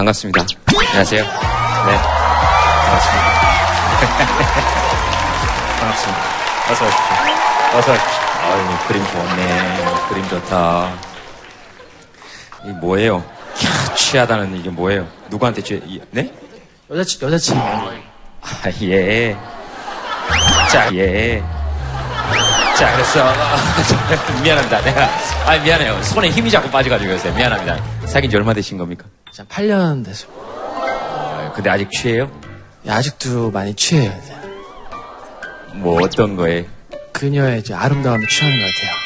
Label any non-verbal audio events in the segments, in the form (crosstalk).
반갑습니다. 안녕하세요. 네. 반갑습니다. 반갑습니다. 어서 오십시오. 어서 오십시오. 아유, 그림 좋네. 그림 좋다. 이 뭐예요? 캬, 취하다는 이게 뭐예요? 누구한테 취해? 이- 네? 여자친, 여자친구. 아, 예. 자, 예. 자, 그래서, (laughs) 미안합니다. 내가, 아 미안해요. 손에 힘이 자꾸 빠져가지고 요새. 미안합니다. 사귄 지 얼마 되신 겁니까? 한 8년 돼서. 아, 근데 아직 취해요? 아직도 많이 취해요. 뭐 어떤 거에? 그녀의 이제 아름다움에 취하는 것 같아요.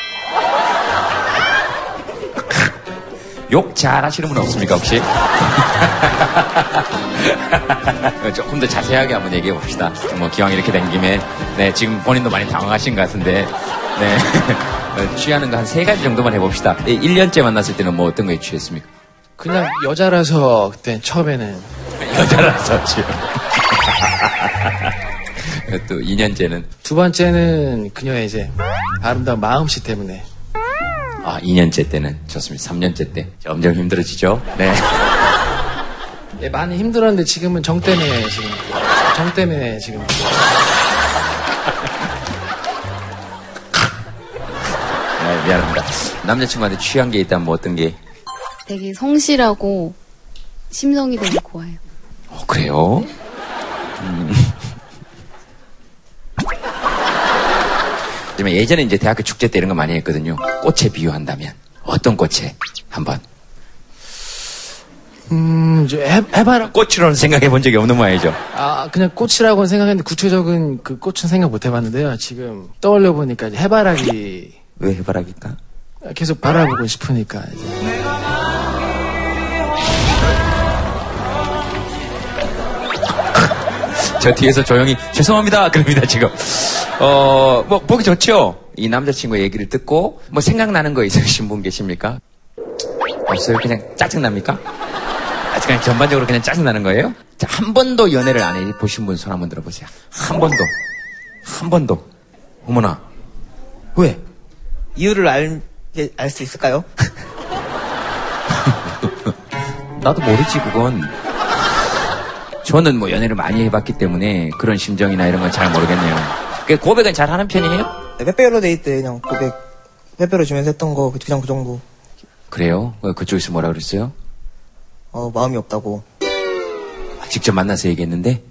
욕 잘하시는 분 없습니까, 혹시? (laughs) 조금 더 자세하게 한번 얘기해 봅시다. 뭐, 기왕 이렇게 된 김에, 네, 지금 본인도 많이 당황하신 것 같은데, 네. 어, (laughs) 취하는 거 한 세 가지 정도만 해봅시다. 1년째 만났을 때는 뭐 어떤 거에 취했습니까? 그냥 여자라서 그때 처음에는 (laughs) 여자라서 지금. (laughs) 또 2년째는, 두 번째는 그녀의 이제 아름다운 마음씨 때문에 아, 2년째 때는 좋습니다. 3년째 때 점점 힘들어지죠? 네. (laughs) 예, 많이 힘들었는데 지금은 정 때문에 지금 정 때문에 지금 네, 미안합니다. 남자친구한테 취한 게 있다면 뭐 어떤 게? 되게 성실하고 심성이 되게 고와요. 어, 그래요? 음. (laughs) 예전에 이제 대학교 축제 때 이런 거 많이 했거든요. 꽃에 비유한다면 어떤 꽃에 한번 음 이제 해, 해봐라 꽃으로는 생각해 본 적이 없는 모양이죠. 아 그냥 꽃이라고는 생각했는데 구체적인 그 꽃은 생각 못 해봤는데요 지금 떠올려 보니까 해바라기 왜 해바라기일까? 계속 바라보고 싶으니까 이제 저 뒤에서 조용히 죄송합니다 그럽니다 지금. 어 뭐 보기 좋죠. 이 남자친구 얘기를 듣고 뭐 생각나는 거 있으신 분 계십니까? 없어요? 그냥 짜증 납니까? 아, 그냥 전반적으로 그냥 짜증 나는 거예요? 자, 한 번도 연애를 안 해 보신 분 손 한번 들어보세요. 한 번도. 한 번도. 어머나. 왜? 이유를 알, 알 수 있을까요? (laughs) 나도 모르지, 그건. 저는 뭐 연애를 많이 해봤기 때문에 그런 심정이나 이런 건 잘 모르겠네요. 그 고백은 잘 하는 편이에요? 네, 빼빼로 데이 때 그냥 고백, 빼빼로 주면서 했던 거 그냥 그 정도. 그래요? 어, 그쪽에서 뭐라 그랬어요? 어, 마음이 없다고. 아, 직접 만나서 얘기했는데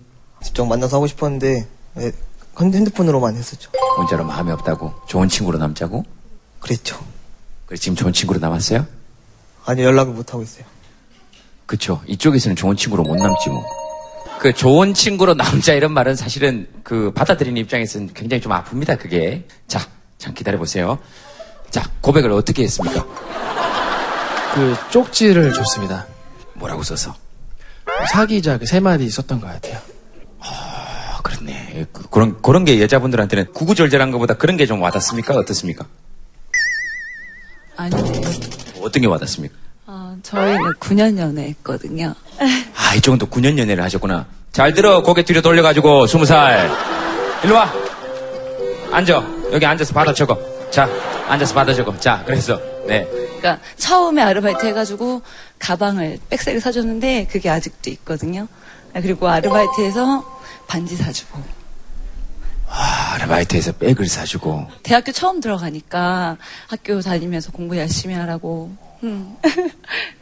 직접 만나서 하고 싶었는데, 네, 핸- 핸드폰으로만 했었죠. 문자로 마음이 없다고 좋은 친구로 남자고 그랬죠. 그래서 지금 좋은 친구로 남았어요? 아니, 연락을 못 하고 있어요. 그쵸 이쪽에서는 좋은 친구로 못 남지 뭐 그 좋은 친구로 남자 이런 말은 사실은 그 받아들이는 입장에서는 굉장히 좀 아픕니다 그게 자 잠 기다려보세요 자 고백을 어떻게 했습니까? 그 쪽지를 줬습니다 뭐라고 써서 사귀자 그 세 마디 썼던 것 같아요 아 그렇네 그, 그런 그런 게 여자분들한테는 구구절절한 것보다 그런 게 좀 와닿습니까 어떻습니까? 아니요. 어떤 게 와닿습니까? 아, 저희는 9년 연애했거든요. (laughs) 아, 이 정도 9년 연애를 하셨구나. 잘 들어, 고개 뒤로 돌려가지고, 20살. 일로 와. 앉아. 여기 앉아서 받아 적어. 자, 앉아서 받아 적어. 자, 그래서, 네. 그러니까 처음에 아르바이트 해가지고 가방을 백색을 사줬는데 그게 아직도 있거든요. 아, 그리고 아르바이트에서 반지 사주고 아, 아르바이트에서 백을 사주고. 대학교 처음 들어가니까 학교 다니면서 공부 열심히 하라고. 음.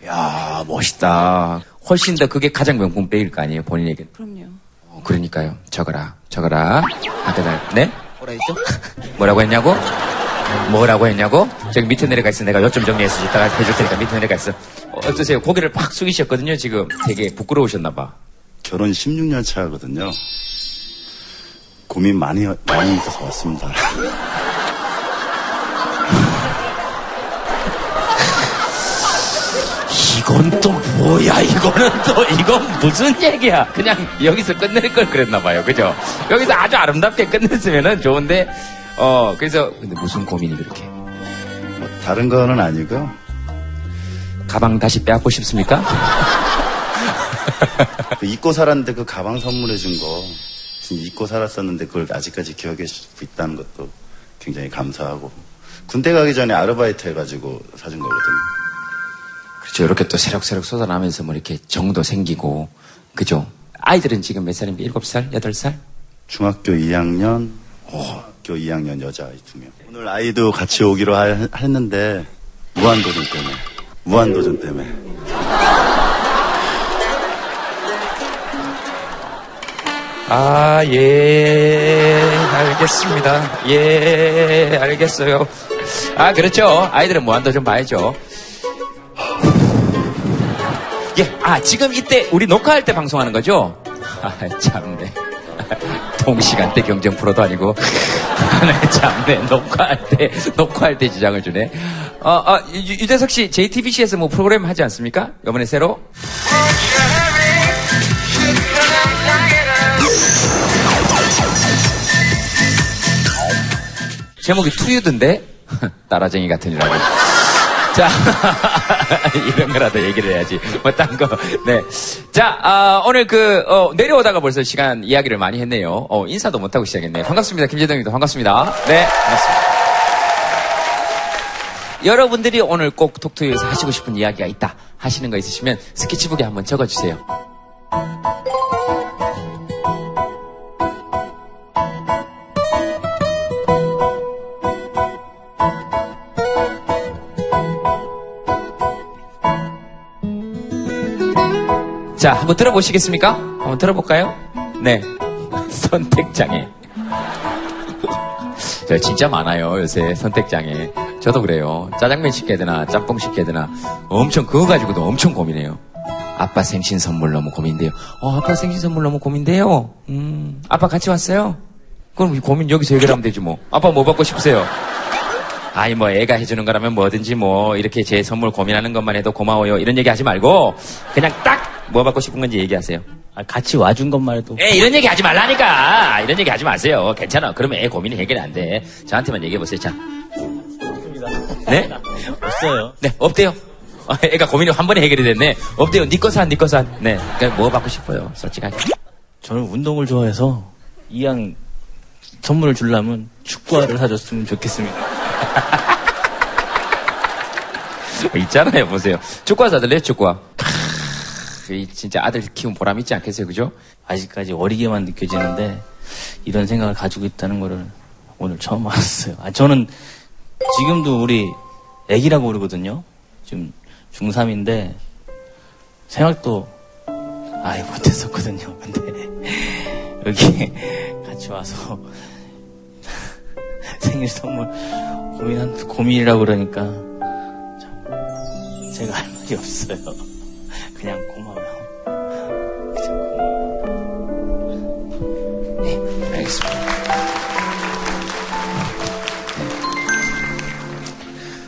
야 멋있다. 훨씬 더 그게 가장 명품 백일 거 아니에요, 본인에게. 그럼요. 어, 그러니까요. 적어라. 적어라. 아까 날, 네? 뭐라 했죠? 뭐라고 했냐고? 뭐라고 했냐고? 저기 밑에 내려가 있어. 내가 요점 정리해서 이따가 해줄 테니까 밑에 내려가 있어. 어, 어떠세요? 고개를 팍 숙이셨거든요, 지금. 되게 부끄러우셨나 봐. 결혼 16년 차거든요. 고민 많이 많이 있어서 왔습니다. 이건 또 뭐야? 이거는 또 이건 무슨 얘기야? 그냥 여기서 끝낼 걸 그랬나 봐요, 그죠? 여기서 아주 아름답게 끝냈으면은 좋은데, 어 그래서 근데 무슨 고민이 그렇게? 뭐 다른 거는 아니고요. 가방 다시 빼앗고 싶습니까? 그 (laughs) 잊고 살았는데 그 가방 선물해 준거 지금 잊고 살았었는데 그걸 아직까지 기억해 주고 있다는 것도 굉장히 감사하고 군대 가기 전에 아르바이트 해가지고 사준 거거든요. 그렇죠. 이렇게 또 새록새록 쏟아나면서 뭐 이렇게 정도 생기고, 그죠? 아이들은 지금 몇 살입니까? 일곱 살? 여덟 살? 중학교 2학년, 중학교 2학년 여자아이 두 명. 오늘 아이도 같이 오기로 할- 했는데, 무한도전 때문에. 무한도전 때문에. 아, 예, 알겠습니다. 예, 알겠어요. 아, 그렇죠. 아이들은 무한도 좀 봐야죠. 예, 아, 지금 이때 우리 녹화할 때 방송하는 거죠? 아, 참네. (laughs) 동시간대 경쟁 프로도 아니고. (laughs) 아, 참네. 녹화할 때, 녹화할 때 지장을 주네. 어, 어, 유, 유재석 씨, JTBC에서 뭐 프로그램 하지 않습니까? 이번에 새로? 제목이 투유던데? (laughs) 따라쟁이 같은 이라고. 자, (laughs) 이런 거라도 얘기를 해야지. 뭐, 딴 거. 네. 자, 아, 오늘 그, 어, 내려오다가 벌써 시간 이야기를 많이 했네요. 어, 인사도 못하고 시작했네요. 반갑습니다. 김재동입니다. 반갑습니다. 네, 반갑습니다. 여러분들이 오늘 꼭 톡투유에서 하시고 싶은 이야기가 있다 하시는 거 있으시면 스케치북에 한번 적어주세요. 자, 한번 들어보시겠습니까? 한번 들어볼까요? 네. (laughs) 선택장애. (laughs) 저 진짜 많아요, 요새 선택장애. 저도 그래요. 짜장면 시켜야 되나, 짬뽕 시켜야 되나. 엄청, 그거 가지고도 엄청 고민해요. 아빠 생신 선물 너무 고민돼요. 어, 아빠 생신 선물 너무 고민돼요. 음, 아빠 같이 왔어요? 그럼 이 고민 여기서 해결하면 되지 뭐. 아빠 뭐 받고 싶으세요? 아이 뭐 애가 해주는 거라면 뭐든지 뭐 이렇게 제 선물 고민하는 것만 해도 고마워요 이런 얘기 하지 말고 그냥 딱 뭐 받고 싶은 건지 얘기하세요. 아, 같이 와준 것만 해도. 에 이런 얘기 하지 말라니까. 이런 얘기 하지 마세요. 괜찮아. 그러면 애 고민이 해결이 안 돼. 저한테만 얘기해 보세요. 자. 네? 없어요. 네 없대요. 어, 애가 고민이 한 번에 해결이 됐네. 없대요. 니꺼산니꺼산네. 그냥 뭐 받고 싶어요? 솔직하게. 저는 운동을 좋아해서 이왕 선물을 주려면 축구화를 사줬으면 좋겠습니다. (laughs) 있잖아요 보세요. 축구화 사들래요 축구화 크, 이 진짜 아들 키운 보람 있지 않겠어요 그죠? 아직까지 어리게만 느껴지는데 이런 생각을 가지고 있다는 거를 오늘 처음 (laughs) 알았어요. 아, 저는 지금도 우리 애기라고 그러거든요. 지금 중3인데 생각도 아예 못했었거든요. (laughs) 근데 여기 (laughs) 같이 와서 생일 선물 고민한 고민이라고 그러니까 참 제가 할 말이 없어요.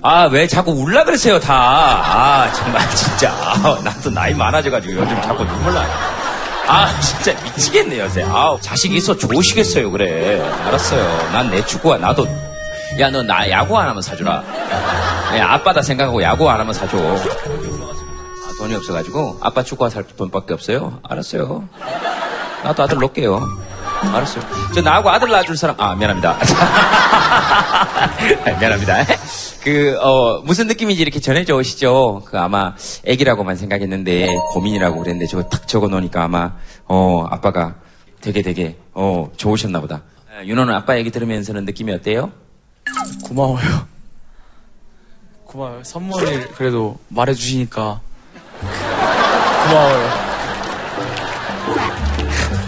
아, 왜 자꾸 울라 그러세요, 다. 아, 정말, 진짜. 아, 나도 나이 많아져가지고 요즘 자꾸 눈물 나요. 아, 진짜 미치겠네, 요새. 아, 자식 있어 좋으시겠어요, 그래. 알았어요. 난 내 축구가, 나도. 야, 너 나 야구 하나만 사주라. 야, 아빠다 생각하고 야구 하나만 사줘. 아, 돈이 없어가지고, 아빠 축구화 살 돈밖에 없어요? 알았어요. 나도 아들 놓을게요. 알았어요. 저 나하고 아들 낳아줄 사람, 아, 미안합니다. (laughs) 미안합니다. 그, 어, 무슨 느낌인지 이렇게 전해져 오시죠? 그 아마 애기라고만 생각했는데 고민이라고 그랬는데 저거 탁 적어 놓으니까 아마, 어, 아빠가 되게 되게, 어, 좋으셨나 보다. 어, 윤호는 아빠 얘기 들으면서는 느낌이 어때요? 고마워요. 고마워요. 선물을 그래도 말해주시니까 고마워요.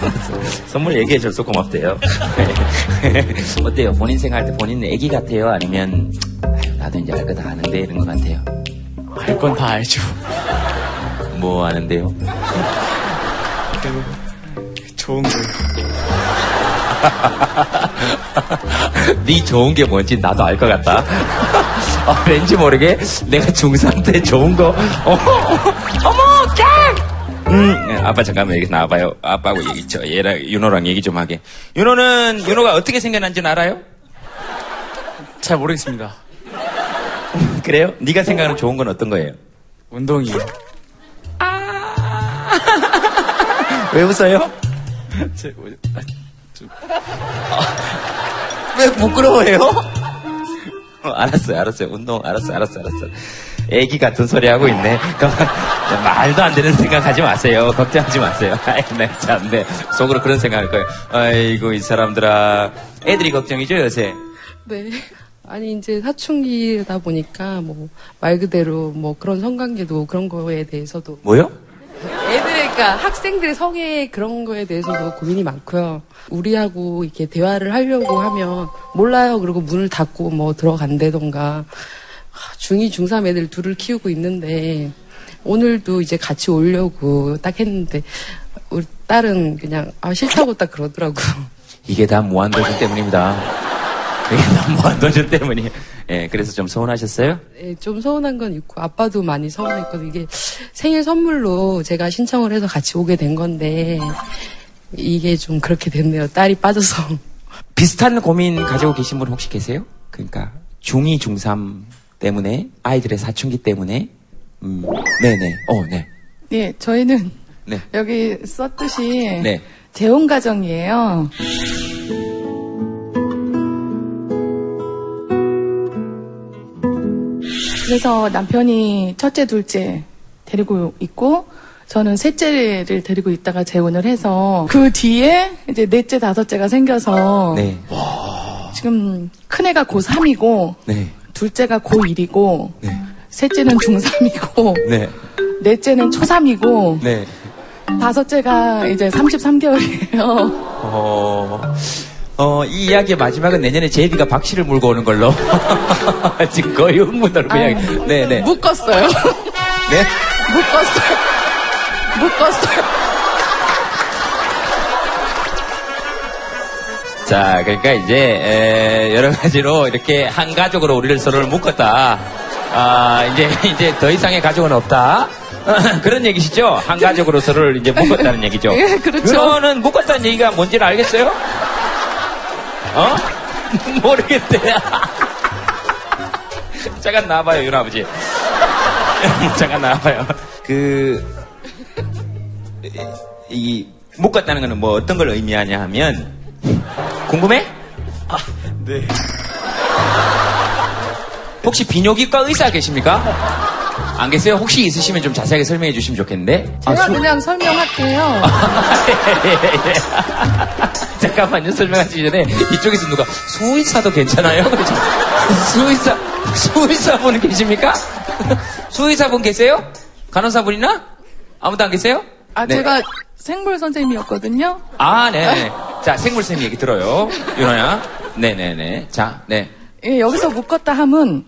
(laughs) 선물 얘기해줘서 고맙대요. (laughs) 어때요? 본인 생각할 때 본인 애기 같아요? 아니면, 아유, 나도 이제 알 거 다 아는데 이런 것 같아요? 알 건 다 알죠. 뭐 아는데요? 좋은 거. (laughs) 네 좋은 게 뭔지 나도 알 것 같다. 아, 왠지 모르게 내가 중3 때 좋은 거, 어머, 어머, 깍! 아빠 잠깐만 여기 나와봐요. 아빠하고 얘기, 저, 얘랑, 윤호랑 얘기 좀 하게. 윤호는, 윤호가 어떻게 생겨난지는 알아요? 잘 모르겠습니다. 그래요? 네가 생각하는 좋은 건 어떤 거예요? 운동이요. 왜 웃어요? 제, 뭐, 아, 좀, 왜 부끄러워해요? 어, 알았어요, 알았어요. 운동, 알았어, 알았어, 알았어. 애기 같은 소리 하고 있네. 말도 안 되는 생각하지 마세요. 걱정하지 마세요. (laughs) 네, 참, 네. 속으로 그런 생각할 거예요. 아이고, 이 사람들아. 애들이 걱정이죠, 요새? 네. 아니 이제 사춘기다 보니까 뭐 말 그대로 뭐 그런 성관계도 그런 거에 대해서도 뭐요? 애들 그러니까 학생들의 성에 그런 거에 대해서도 고민이 많고요. 우리하고 이렇게 대화를 하려고 하면 몰라요. 그리고 문을 닫고 뭐 들어간다던가 중2, 중3 애들 둘을 키우고 있는데 오늘도 이제 같이 오려고 딱 했는데 우리 딸은 그냥 아 싫다고 딱 그러더라고. 이게 다 무한도전 때문입니다. 이게 다 무한도전 때문이에요. 예, 그래서 좀 서운하셨어요? 예, 좀 서운한 건 있고 아빠도 많이 서운했거든요. 이게 생일 선물로 제가 신청을 해서 같이 오게 된 건데 이게 좀 그렇게 됐네요. 딸이 빠져서. 비슷한 고민 가지고 계신 분 혹시 계세요? 그러니까 중2, 중3 때문에 아이들의 사춘기 때문에 음, 네네, 어, 네, 예, 저희는 네, 여기 썼듯이 네. 재혼 가정이에요. 그래서 남편이 첫째, 둘째 데리고 있고 저는 셋째를 데리고 있다가 재혼을 해서 그 뒤에 이제 넷째, 다섯째가 생겨서 네, 지금 큰애가 고3이고 네, 둘째가 고1이고 네, 셋째는 중3이고 (laughs) 네, 넷째는 초3이고 네. 다섯째가 이제 33개월이에요. 어, 어, 이 이야기의 마지막은 내년에 제이비가 박씨를 물고 오는 걸로. (laughs) 지금 거의 흥분으로 그냥. 네, 네. 묶었어요. 네? 묶었어요. 묶었어요. 자, 그러니까 이제, 에, 여러 가지로 이렇게 한 가족으로 우리를 서로를 묶었다. 아, 이제, (laughs) 이제 더 이상의 가족은 없다. (laughs) 그런 얘기시죠? 한 가족으로 서로를 이제 묶었다는 얘기죠. 예, 그렇죠. 그거는 묶었다는 얘기가 뭔지를 알겠어요? 어? (laughs) 모르겠대. 잠깐 나와봐요, 윤 아버지. 잠깐 나와봐요. 그, 이, 묶었다는 거는 뭐 어떤 걸 의미하냐 하면, 궁금해? 아, 네. 혹시 비뇨기과 의사 계십니까? 안 계세요? 혹시 있으시면 좀 자세하게 설명해 주시면 좋겠는데. 제가 그냥 설명할게요. (laughs) 잠깐만요, 설명하시기 전에 이쪽에서 누가 수의사도 괜찮아요? (laughs) 수의사, 수의사분 계십니까? (laughs) 수의사분 계세요? 간호사분이나? 아무도 안 계세요? 아, 네. 제가 생물 선생님이었거든요. 아, 네. 자, 생물쌤 얘기 들어요. 윤호야. 네네네. 자, 네. 예, 여기서 묶었다 함은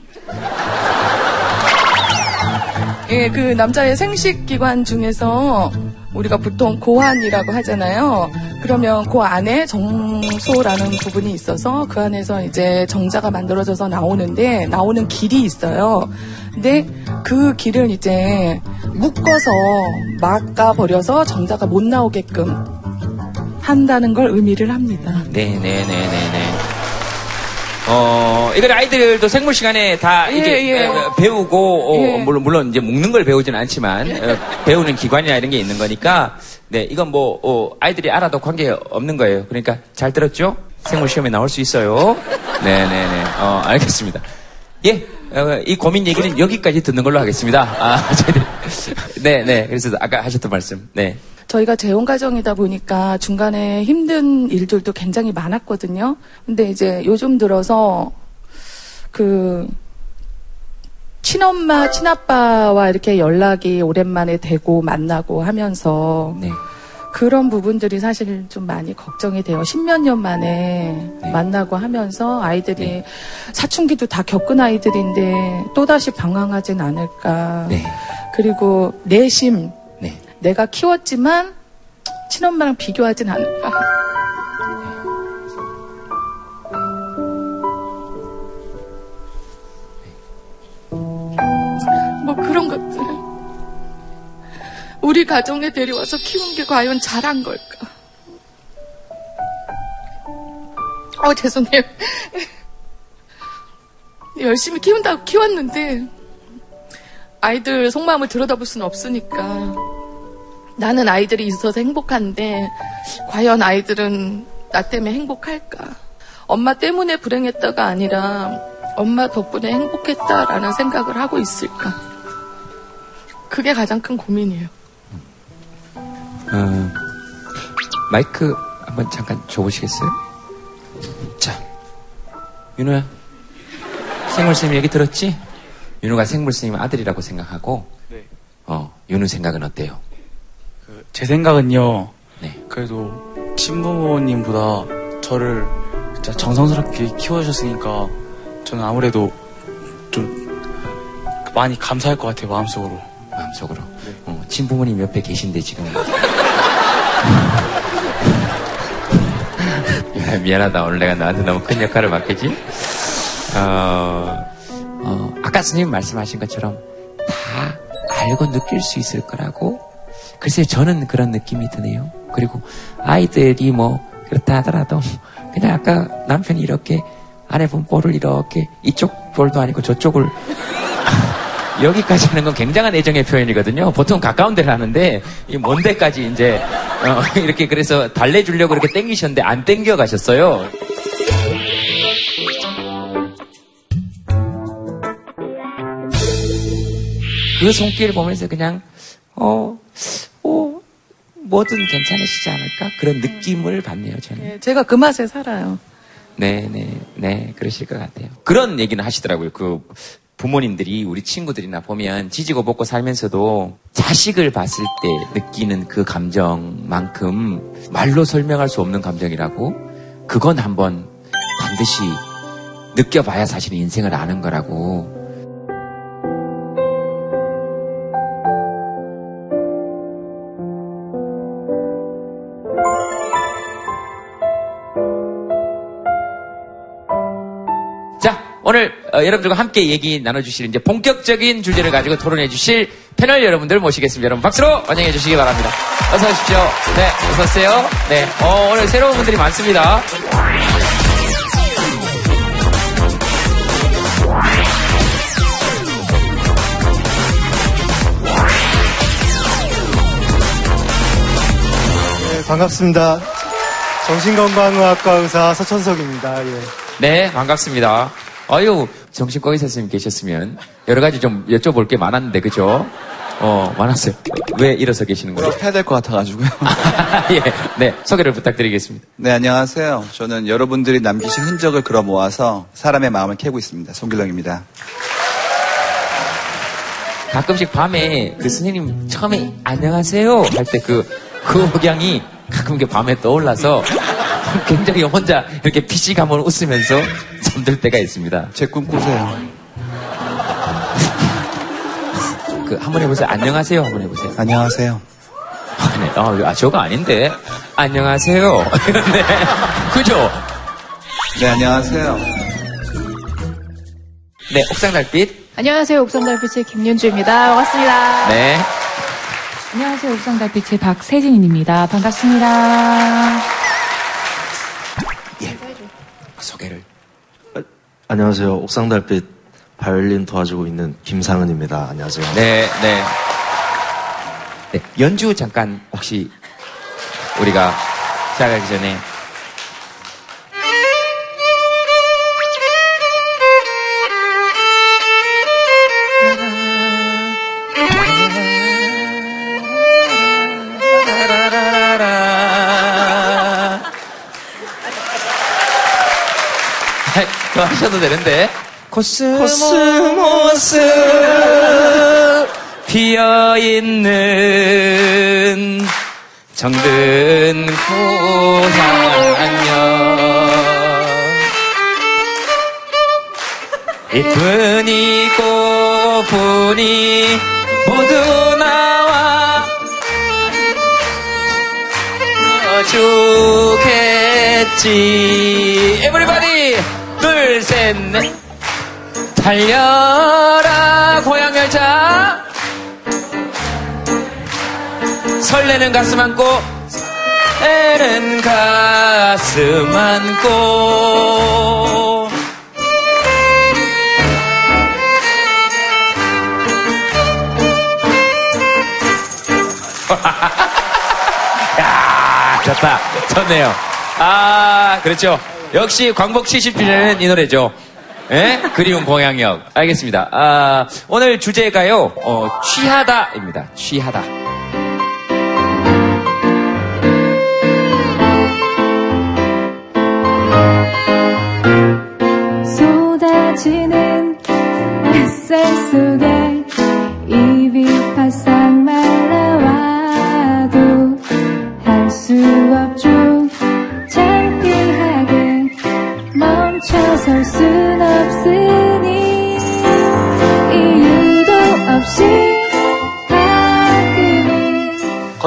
예, 그 남자의 생식 기관 중에서 우리가 보통 고환이라고 하잖아요. 그러면 그 안에 정소라는 부분이 있어서 그 안에서 이제 정자가 만들어져서 나오는데 나오는 길이 있어요. 근데 그 길을 이제 묶어서 막아 버려서 정자가 못 나오게끔 한다는 걸 의미를 합니다. 네 네 네 네 네. 어, 이건 아이들도 생물 시간에 다 예, 이게 예. 어, 배우고, 어, 예. 물론, 물론 이제 묶는 걸 배우지는 않지만, 어, 배우는 기관이나 이런 게 있는 거니까, 네, 이건 뭐, 어, 아이들이 알아도 관계 없는 거예요. 그러니까 잘 들었죠? 생물 시험에 나올 수 있어요. 네네네. 어, 알겠습니다. 예, 어, 이 고민 얘기는 여기까지 듣는 걸로 하겠습니다. 아, (laughs) 저희들. 네네. 그래서 아까 하셨던 말씀. 네. 저희가 재혼 가정이다 보니까 중간에 힘든 일들도 굉장히 많았거든요. 근데 이제 요즘 들어서 그 친엄마, 친아빠와 이렇게 연락이 오랜만에 되고 만나고 하면서 네. 그런 부분들이 사실 좀 많이 걱정이 돼요. 십몇 년 만에 네. 만나고 하면서 아이들이 네. 사춘기도 다 겪은 아이들인데 또다시 방황하진 않을까. 네. 그리고 내심 네. 내가 키웠지만 친엄마랑 비교하진 않을까. 뭐 그런 것들. 우리 가정에 데려와서 키운 게 과연 잘한 걸까? 어, 죄송해요. 열심히 키운다고 키웠는데, 아이들 속마음을 들여다볼 수는 없으니까. 나는 아이들이 있어서 행복한데 과연 아이들은 나 때문에 행복할까? 엄마 때문에 불행했다가 아니라 엄마 덕분에 행복했다라는 생각을 하고 있을까? 그게 가장 큰 고민이에요. 어, 마이크 한번 잠깐 줘보시겠어요? 자, 윤호야. 생물쌤 얘기 들었지? 윤호가 생물쌤 아들이라고 생각하고, 네. 어, 윤호 생각은 어때요? 그, 제 생각은요. 네. 그래도 친부모님보다 저를 진짜 정성스럽게 키워주셨으니까 저는 아무래도 좀 많이 감사할 것 같아요 마음속으로. 마음속으로. 어, 친부모님 옆에 계신데 지금. (laughs) 야, 미안하다. 오늘 내가 나한테 너무 큰 역할을 맡기지? 어, 어, 아까 선생님 말씀하신 것처럼 다 알고 느낄 수 있을 거라고. 글쎄, 저는 그런 느낌이 드네요. 그리고 아이들이 뭐, 그렇다 하더라도, 그냥 아까 남편이 이렇게 아내분 볼을 이렇게 이쪽 볼도 아니고 저쪽을 (laughs) 여기까지 하는 건 굉장한 애정의 표현이거든요. 보통 가까운 데를 하는데 이 먼 데까지 이제 어, (laughs) 이렇게 그래서 달래주려고 이렇게 땡기셨는데 안 땡겨 가셨어요. 그 손길 보면서 그냥 어, 어 뭐든 괜찮으시지 않을까 그런 느낌을 받네요 저는. 네, 제가 그 맛에 살아요. 네, 네, 네, 그러실 것 같아요. 그런 얘기는 하시더라고요. 그 부모님들이 우리 친구들이나 보면 지지고 볶고 살면서도 자식을 봤을 때 느끼는 그 감정만큼 말로 설명할 수 없는 감정이라고 그건 한번 반드시 느껴봐야 사실 인생을 아는 거라고. 오늘 어, 여러분들과 함께 얘기 나눠주실 이제 본격적인 주제를 가지고 토론해 주실 패널 여러분들 모시겠습니다. 여러분 박수로 환영해 주시기 바랍니다. 어서 오십시오. 네, 어서 오세요. 네, 어, 오늘 새로운 분들이 많습니다. 네, 반갑습니다. 정신건강의학과 의사 서천석입니다. 예. 네, 반갑습니다. 아유, 정신과 의사 선생님 계셨으면 여러 가지 좀 여쭤볼 게 많았는데, 그죠? 어, 많았어요. 왜 일어서 계시는 거예요? 해야 될 것 같아가지고요. (laughs) 예, 네, 소개를 부탁드리겠습니다. 네, 안녕하세요. 저는 여러분들이 남기신 흔적을 걸어 모아서 사람의 마음을 캐고 있습니다. 송길렁입니다. 가끔씩 밤에 그 선생님 처음에 안녕하세요 할 때 그, 그 억양이 가끔 이렇게 밤에 떠올라서 (laughs) 굉장히 혼자 이렇게 피시감을 웃으면서 잠들 때가 있습니다. 제 꿈 꾸세요. 그, 한번 해보세요. 안녕하세요. 한번 해보세요. 안녕하세요. 아, 네. 아, 아, 저거 아닌데. 안녕하세요. (laughs) 네. 그죠? 네, 안녕하세요. 네, 옥상 달빛. 안녕하세요. 옥상달빛의 김윤주입니다. 반갑습니다. 네. 안녕하세요. 옥상달빛의 박세진입니다. 반갑습니다. 소개를. 안녕하세요. 옥상달빛 바이올린 도와주고 있는 김상은입니다. 안녕하세요. 네, 네. 네, 연주 잠깐 혹시 우리가 시작하기 전에 하셔도 되는데. 코스모스. 피어있는 정든 고향여 이쁜이 꽃분이 모두 나와 주겠지. 에브리바디 둘 셋 넷. 달려라 고향 열차. 설레는 가슴 안고 애는 가슴 안고. (laughs) 야 좋다. 좋네요. 아 그렇죠 역시 광복 70주년은 이 노래죠 예? 그리운 공양역. 알겠습니다. 아, 오늘 주제가요, 어, 취하다입니다. 취하다. 쏟아지는 햇살 속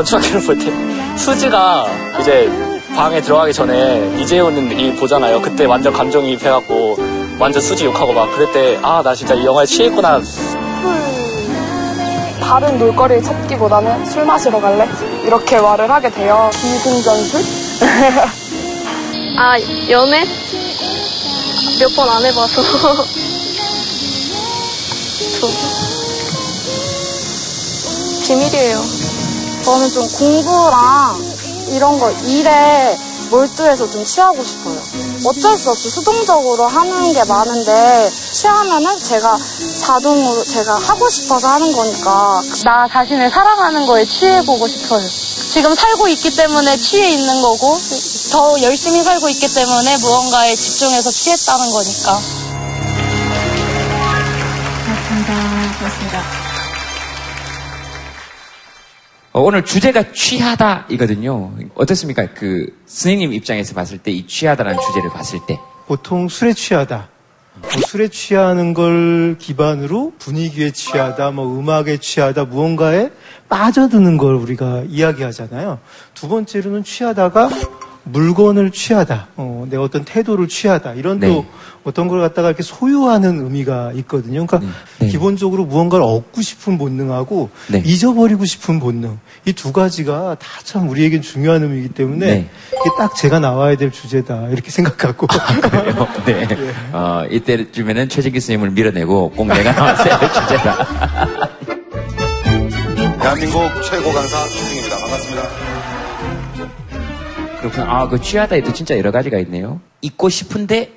건축학회를 볼 때 수지가 이제 방에 들어가기 전에 이재훈은 이 보잖아요. 그때 완전 감정이입해갖고 완전 수지 욕하고 막 그랬대. 아 나 진짜 이 영화에 취했구나. 다른 놀거리를 찾기보다는 술 마시러 갈래? 이렇게 말을 하게 돼요. 기승전술? (laughs) 아, 연애? 몇 번 안 해봐서. (laughs) 저... 비밀이에요. 저는 좀 공부랑 이런 거 일에 몰두해서 좀 취하고 싶어요. 어쩔 수 없이 수동적으로 하는 게 많은데 취하면은 제가 자동으로 제가 하고 싶어서 하는 거니까 나 자신을 사랑하는 거에 취해보고 싶어요. 지금 살고 있기 때문에 취해 있는 거고, 더 열심히 살고 있기 때문에 무언가에 집중해서 취했다는 거니까. 맞습니다. 맞습니다. 어, 오늘 주제가 취하다이거든요. 어떻습니까? 그, 스님 입장에서 봤을 때 이 취하다라는 주제를 봤을 때. 보통 술에 취하다. 뭐 술에 취하는 걸 기반으로 분위기에 취하다, 뭐 음악에 취하다, 무언가에 빠져드는 걸 우리가 이야기하잖아요. 두 번째로는 취하다가 물건을 취하다, 어, 내 어떤 태도를 취하다, 이런 또 네. 어떤 걸 갖다가 이렇게 소유하는 의미가 있거든요. 그러니까 기본적으로 무언가를 얻고 싶은 본능하고 네. 잊어버리고 싶은 본능, 이 두 가지가 다 참 우리에겐 중요한 의미이기 때문에 네. 이게 딱 제가 나와야 될 주제다, 이렇게 생각하고. 그래요? (laughs) 네. 어, 이때쯤에는 최진기 스님을 밀어내고 꼭 내가 나왔어야 할 주제다. (laughs) 대한민국 최고 강사 최승입니다. 반갑습니다. 그렇구나. 아, 그 취하다에도 진짜 여러 가지가 있네요. 잊고 싶은데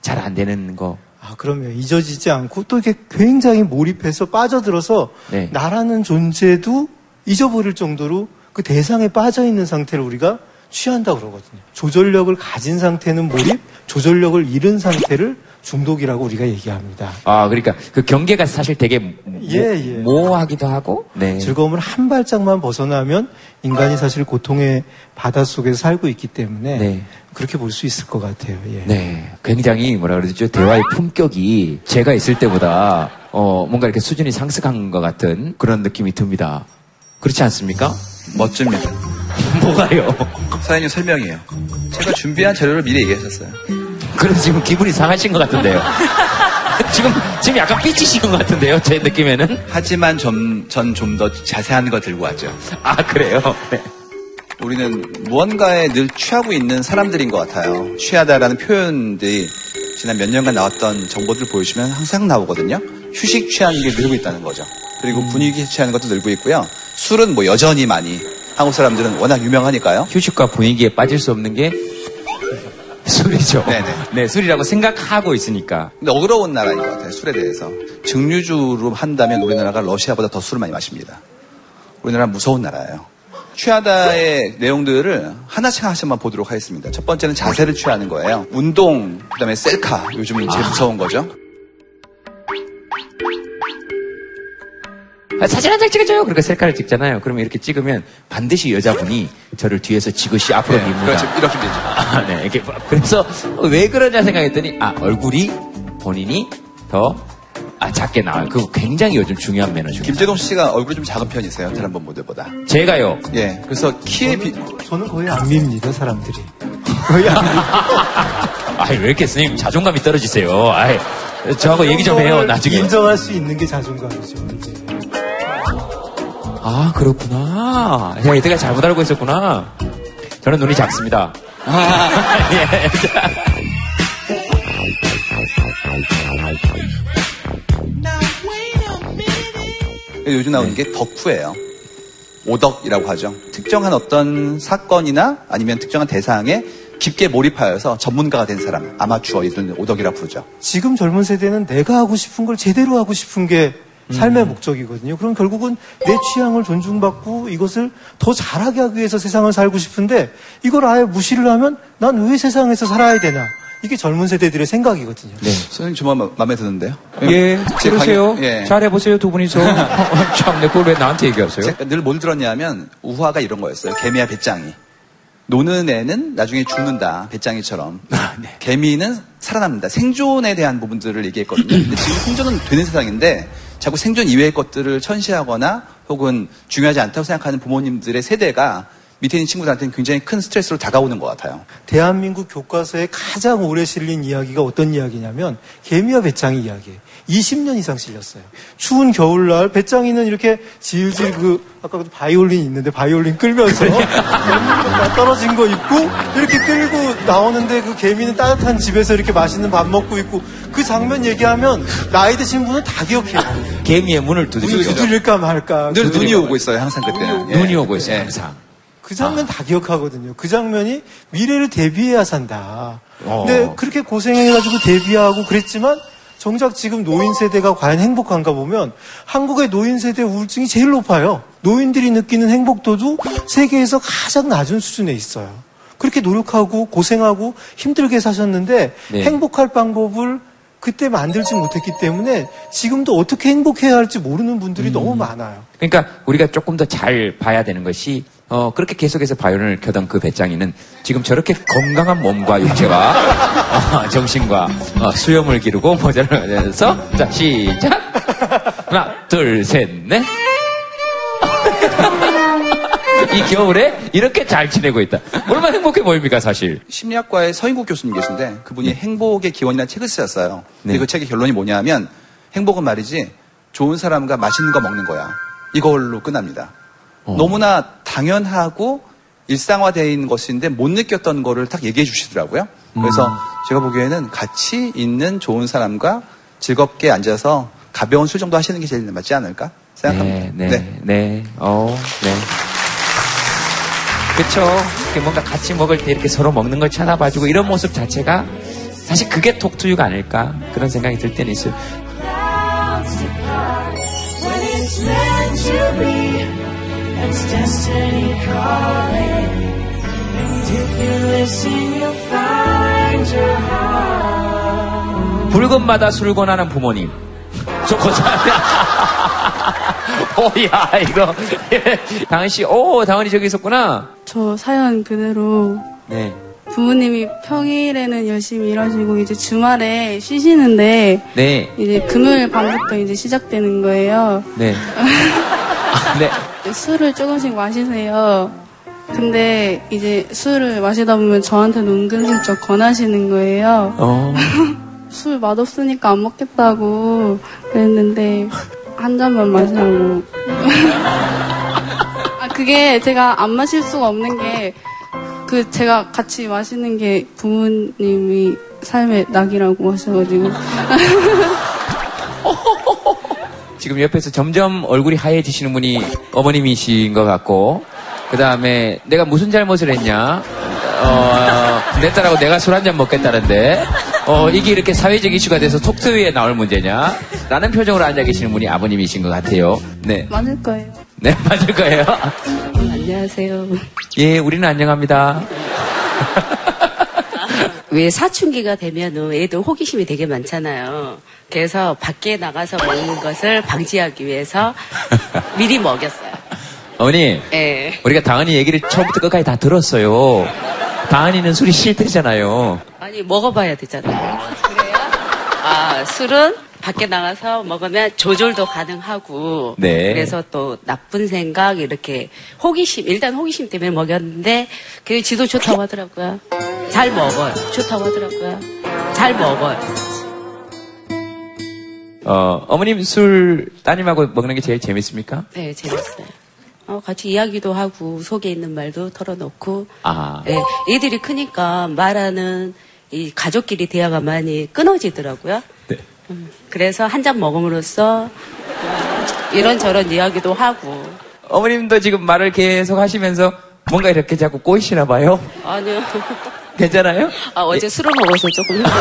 잘 안 되는 거. 아, 그럼요. 잊어지지 않고 또 이게 굉장히 몰입해서 빠져들어서 네. 나라는 존재도 잊어버릴 정도로 그 대상에 빠져 있는 상태를 우리가 취한다 그러거든요. 조절력을 가진 상태는 몰입, 조절력을 잃은 상태를 중독이라고 우리가 얘기합니다. 아, 그러니까 그 경계가 사실 되게 모, 예, 예. 모호하기도 하고. 네. 즐거움을 한 발짝만 벗어나면 인간이 사실 고통의 바다 속에서 살고 있기 때문에 네. 그렇게 볼 수 있을 것 같아요. 예. 네. 굉장히 뭐라 그러죠? 대화의 품격이 제가 있을 때보다 어, 뭔가 이렇게 수준이 상승한 것 같은 그런 느낌이 듭니다. 그렇지 않습니까? 멋집니다. 뭐가요? 사장님 설명이에요. 제가 준비한 자료를 미리 얘기하셨어요. 그래서 지금 기분이 상하신 것 같은데요. (laughs) 지금, 지금 약간 삐치신 것 같은데요. 제 느낌에는. 하지만 전 좀 더 자세한 거 들고 왔죠. 아, 그래요? 네. 우리는 무언가에 늘 취하고 있는 사람들인 것 같아요. 취하다라는 표현들이 지난 몇 년간 나왔던 정보들 보여주시면 항상 나오거든요. 휴식 취하는 게 늘고 있다는 거죠. 그리고 분위기 취하는 것도 늘고 있고요. 술은 뭐 여전히 많이 한국 사람들은 워낙 유명하니까요. 휴식과 분위기에 빠질 수 없는 게 술이죠. 네네. 네, 술이라고 생각하고 있으니까. 근데 어그러운 나라인 것 같아요. 술에 대해서. 증류주로 한다면 우리나라가 러시아보다 더 술을 많이 마십니다. 우리나라는 무서운 나라예요. 취하다의 내용들을 하나씩 하나씩만 보도록 하겠습니다. 첫 번째는 자세를 취하는 거예요. 운동, 그 다음에 셀카. 요즘 제일 무서운 거죠. 사진 한 장 찍어줘요. 그러니까 셀카를 찍잖아요. 그러면 이렇게 찍으면 반드시 여자분이 저를 뒤에서 지그시 앞으로 네, 밉니다. 그렇죠. 이렇게 되죠. 아, 네. 이렇게 그래서 왜 그러냐 생각했더니 아 얼굴이 본인이 더 아, 작게 나와요. 그거 굉장히 요즘 중요한 매너 중에. 김재동 씨가 얼굴이 좀 작은 편이세요. 다른 분 모델보다. 제가요. 예. 그래서 키에 비. 저는 거의 안 밉니다, 사람들이. 거의 안 밉니다. (laughs) 아이, 왜 이렇게 스님 자존감이 떨어지세요? 아이, 저하고 얘기 좀 해요, 나중에. 인정할 수 있는 게 자존감이죠. 이제. 아, 그렇구나. 제가 이때까지 잘못 알고 있었구나. 저는 눈이 작습니다. 예. 요즘 나오는 게 덕후예요. 오덕이라고 하죠. 특정한 어떤 사건이나 아니면 특정한 대상에 깊게 몰입하여서 전문가가 된 사람, 아마추어 이들은 오덕이라 부르죠. 지금 젊은 세대는 내가 하고 싶은 걸 제대로 하고 싶은 게 삶의 목적이거든요. 그럼 결국은 내 취향을 존중받고 이것을 더 잘하게 하기 위해서 세상을 살고 싶은데 이걸 아예 무시를 하면 난 왜 세상에서 살아야 되나? 이게 젊은 세대들의 생각이거든요. 네. 선생님 정말 마- 마음에 드는데요? 예, 제 그러세요. 강의- 예. 잘해보세요, 두 분이서. (laughs) 참, 내 그걸 왜 나한테 얘기하세요? 제가 늘뭘 들었냐면 우화가 이런 거였어요. 개미와 배짱이. 노는 애는 나중에 죽는다. 배짱이처럼. (laughs) 아, 개미는 살아남는다. 생존에 대한 부분들을 얘기했거든요. 근데 지금 생존은 되는 세상인데 자꾸 생존 이외의 것들을 천시하거나 혹은 중요하지 않다고 생각하는 부모님들의 세대가 밑에 있는 친구들한테는 굉장히 큰 스트레스로 다가오는 것 같아요. 대한민국 교과서에 가장 오래 실린 이야기가 어떤 이야기냐면 개미와 배짱이 이야기예요. 20년 이상 실렸어요. 추운 겨울날 배짱이는 이렇게 질질 그 아까 그 바이올린 있는데 바이올린 끌면서 (laughs) 나 떨어진 거 입고 이렇게 끌고 나오는데 그 개미는 따뜻한 집에서 이렇게 맛있는 밥 먹고 있고 그 장면 얘기하면 나이 드신 분은 다 기억해요. 개미의 문을 두드리죠. 두드릴까 말까. 늘 눈이 오고 있어요. 항상 그때는. 예. 눈이 오고 있어요, 항상. 그 장면 다 기억하거든요. 그 장면이 미래를 대비해야 산다. 어. 근데 그렇게 고생해가지고 대비하고 그랬지만 정작 지금 노인 세대가 과연 행복한가 보면 한국의 노인 세대 우울증이 제일 높아요. 노인들이 느끼는 행복도도 세계에서 가장 낮은 수준에 있어요. 그렇게 노력하고 고생하고 힘들게 사셨는데 네. 행복할 방법을 그때 만들지 못했기 때문에 지금도 어떻게 행복해야 할지 모르는 분들이 너무 많아요. 그러니까 우리가 조금 더 잘 봐야 되는 것이 어, 그렇게 계속해서 바이올린을 켜던 그 배짱이는 지금 저렇게 건강한 몸과 육체와 어, 정신과 어, 수염을 기르고 모자를 가져서 자 시작 하나 둘 셋 넷 (laughs) 이 겨울에 이렇게 잘 지내고 있다. 얼마나 행복해 보입니까, 사실. 심리학과의 서인국 교수님 계신데 그분이 행복의 기원이라는 책을 쓰셨어요. 근데 네. 그 책의 결론이 뭐냐면 행복은 말이지 좋은 사람과 맛있는 거 먹는 거야. 이걸로 끝납니다. 어. 너무나 당연하고 일상화되어 있는 것인데 못 느꼈던 거를 딱 얘기해 주시더라고요. 그래서 음. 제가 보기에는 같이 있는 좋은 사람과 즐겁게 앉아서 가벼운 술 정도 하시는 게 제일 맞지 않을까 생각합니다. 네, 네, 네, 어, 네. 그쵸. 이렇게 뭔가 같이 먹을 때 이렇게 서로 먹는 걸 찾아봐주고 이런 모습 자체가 사실 그게 톡투유가 아닐까 그런 생각이 들 때는 있어요. It's destiny calling. And if you listen, you'll find your heart. 붉은 바다 술 권하는 부모님. 좋고 잘해. 오야 이거. 당은 씨, 오 당은이 저기 있었구나. 저 사연 그대로 네. 부모님이 평일에는 열심히 일하시고 이제 주말에 쉬시는데 네. 이제 금요일 밤부터 이제 시작되는 거예요. 네. (laughs) 아, 네. 술을 조금씩 마시세요. 근데 이제 술을 마시다 보면 저한테는 은근슬쩍 권하시는 거예요. 어. (laughs) 술 맛없으니까 안 먹겠다고 그랬는데 한 잔만 마시라고. (laughs) 아 그게 제가 안 마실 수가 없는 게 그 제가 같이 마시는 게 부모님이 삶의 낙이라고 하셔가지고 (laughs) 지금 옆에서 점점 얼굴이 하얘지시는 분이 어머님이신 것 같고, 그 다음에 내가 무슨 잘못을 했냐? 어, 내 딸하고 내가 술 한 잔 먹겠다는데, 어, 이게 이렇게 사회적 이슈가 돼서 톡투유에 나올 문제냐? 라는 표정으로 앉아 계시는 분이 아버님이신 것 같아요. 네. 맞을 거예요. 네, (laughs) 맞을 거예요. 안녕하세요. 예, 우리는 안녕합니다. 왜 사춘기가 되면은 애들 호기심이 되게 많잖아요. 그래서 밖에 나가서 먹는 것을 방지하기 위해서 미리 먹였어요. (laughs) 어머니, 예. 우리가 다은이 얘기를 처음부터 끝까지 다 들었어요. 다은이는 술이 싫대잖아요. 아니 먹어봐야 되잖아요. 그래요? 아 술은 밖에 나가서 먹으면 조절도 가능하고 네. 그래서 또 나쁜 생각 이렇게 호기심 일단 호기심 때문에 먹였는데 그 지도 좋다고 하더라고요. 잘 먹어요. 좋다고 하더라고요. 잘 먹어요. 어, 어머님 술 따님하고 먹는 게 제일 재밌습니까? 네 재밌어요. 어, 같이 이야기도 하고 속에 있는 말도 털어놓고 아. 네, 애들이 크니까 말하는 이 가족끼리 대화가 많이 끊어지더라고요. 네. 음, 그래서 한 잔 먹음으로써 이런저런 이야기도 하고 어머님도 지금 말을 계속 하시면서 뭔가 이렇게 자꾸 꼬이시나 봐요. 아니요. (laughs) 괜찮아요? 아, 어제 술을 먹어서 조금. (laughs)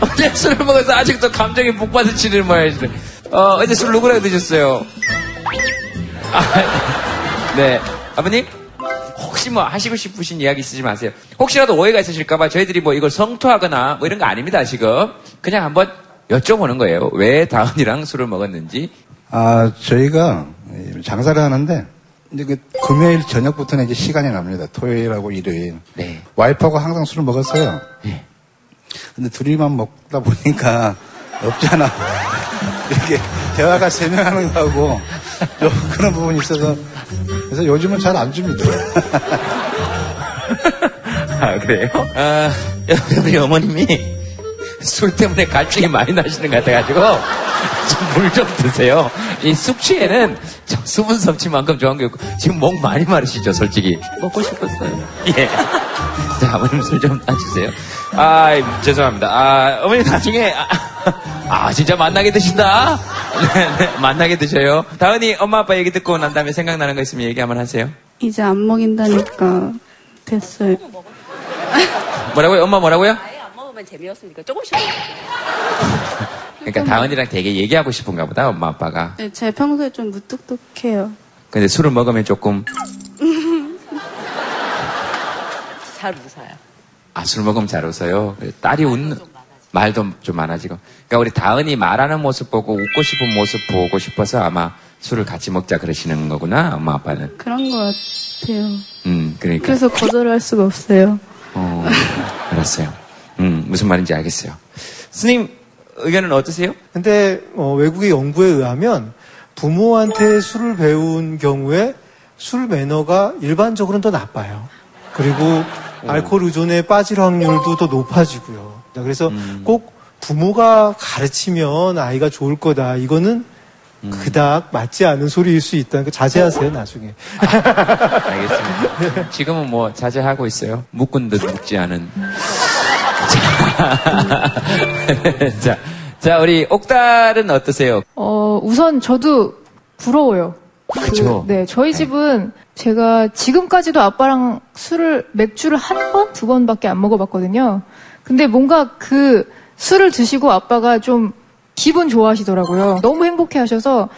어제 술을 먹어서 아직도 감정이 북받으치는 모양이시네. 어, 어제 술 누구랑 드셨어요? 아, (laughs) 네. 아버님? 혹시 뭐 하시고 싶으신 이야기 있으시 마세요. 혹시라도 오해가 있으실까봐 저희들이 뭐 이걸 성토하거나 뭐 이런 거 아닙니다, 지금. 그냥 한번 여쭤보는 거예요. 왜 다은이랑 술을 먹었는지. 아, 저희가 장사를 하는데, 이제 그 금요일 저녁부터는 이제 시간이 납니다. 토요일하고 일요일. 네. 와이프하고 항상 술을 먹었어요. 근데 둘이만 먹다 보니까 없잖아. (laughs) 이렇게 대화가 세 명 하는 거하고 좀 그런 부분이 있어서 그래서 요즘은 잘 안 줍니다. (laughs) 아, 그래요? 아, 우리 어머님이 술 때문에 갈증이 많이 나시는 것 같아가지고 좀물좀 드세요. 이 숙취에는 좀 수분 섭취만큼 좋은 게 없고 지금 목 많이 마르시죠, 솔직히. 먹고 싶었어요. 예. 자, 어머님 술 좀 따주세요. 아, 죄송합니다. 아, 어머님 나중에 아, 아, 진짜 만나게 드신다. 네, 네, 만나게 드셔요. 다은이 엄마 아빠 얘기 듣고 난 다음에 생각나는 거 있으면 얘기 한번 하세요. 이제 안 먹인다니까 됐어요. 뭐라고요? 엄마 뭐라고요? 먹으면 재미없으니까 조금씩. (laughs) 그러니까 다은이랑 되게 얘기하고 싶은가 보다, 엄마 아빠가. 네, 제 평소에 좀 무뚝뚝해요. 근데 술을 먹으면 조금 잘 웃어요. 아, 술 먹으면 잘 웃어요. 딸이 웃는 말도 좀 많아지고. 그러니까 우리 다은이 말하는 모습 보고 웃고 싶은 모습 보고 싶어서 아마 술을 같이 먹자 그러시는 거구나, 엄마 아빠는. 그런 것 같아요. 음, 그러니까. 그래서 거절할 수가 없어요. 어, 알았어요. 음, 무슨 말인지 알겠어요. 스님 의견은 어떠세요? 근데 어, 외국의 연구에 의하면 부모한테 술을 배운 경우에 술 매너가 일반적으로는 더 나빠요. 그리고 알코올 의존에 빠질 확률도 더 높아지고요. 그래서 꼭 부모가 가르치면 아이가 좋을 거다. 이거는 그닥 맞지 않은 소리일 수 있다니까 자제하세요 나중에. (laughs) 알겠습니다. 지금은 뭐 자제하고 있어요. 묶은 듯 묶지 않은. 자, (laughs) 자, 자, 우리 옥달은 어떠세요? 어, 우선 저도 부러워요. 그쵸. 그, 네, 저희 집은 제가 지금까지도 아빠랑 술을, 맥주를 한 번, 두 번밖에 안 먹어봤거든요. 근데 뭔가 그 술을 드시고 아빠가 좀 기분 좋아하시더라고요. 너무 행복해 하셔서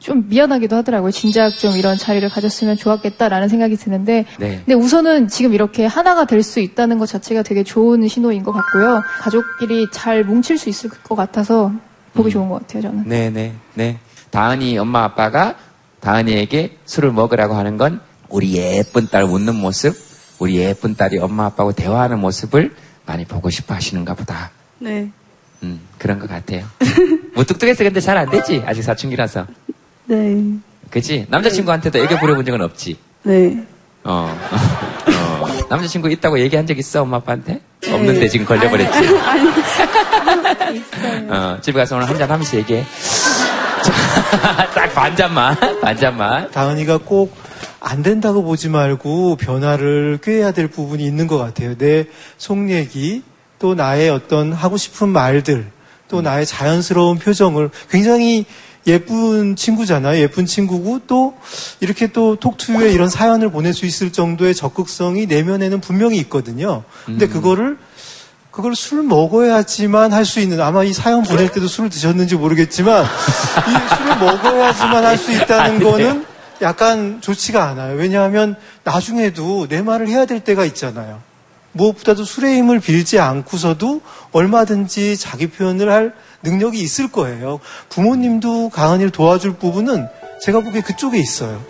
좀 미안하기도 하더라고요. 진작 좀 이런 자리를 가졌으면 좋았겠다라는 생각이 드는데. 네. 근데 우선은 지금 이렇게 하나가 될 수 있다는 것 자체가 되게 좋은 신호인 것 같고요. 가족끼리 잘 뭉칠 수 있을 것 같아서 보기 좋은 것 같아요, 저는. 네, 네, 네. 다은이 엄마 아빠가 다은이에게 술을 먹으라고 하는 건 우리 예쁜 딸 웃는 모습, 우리 예쁜 딸이 엄마 아빠하고 대화하는 모습을 많이 보고 싶어 하시는가 보다. 네. 음, 그런 것 같아요. (laughs) 무뚝뚝해서 근데 잘 안 되지. 아직 사춘기라서. 네. 그치? 남자친구한테도 애교 부려본 적은 없지. 네. 어. (laughs) 어. 남자친구 있다고 얘기한 적 있어, 엄마 아빠한테? 없는데 지금 걸려버렸지. (laughs) 어, 집에 가서 오늘 한 잔 하면서 얘기해. 자, (laughs) 딱 반잔만, 반잔만. 다은이가 꼭 안 된다고 보지 말고 변화를 꾀해야 될 부분이 있는 것 같아요. 내 속 얘기, 또 나의 어떤 하고 싶은 말들, 또 나의 자연스러운 표정을 굉장히 예쁜 친구잖아요. 예쁜 친구고 또 이렇게 또 톡투유에 이런 사연을 보낼 수 있을 정도의 적극성이 내면에는 분명히 있거든요. 근데 그거를 그걸 술 먹어야지만 할 수 있는 아마 이 사연 보낼 때도 술을 드셨는지 모르겠지만 이 술을 먹어야지만 할 수 있다는 거는 약간 좋지가 않아요. 왜냐하면 나중에도 내 말을 해야 될 때가 있잖아요. 무엇보다도 술의 힘을 빌지 않고서도 얼마든지 자기 표현을 할 능력이 있을 거예요. 부모님도 강한이를 도와줄 부분은 제가 보기에 그쪽에 있어요.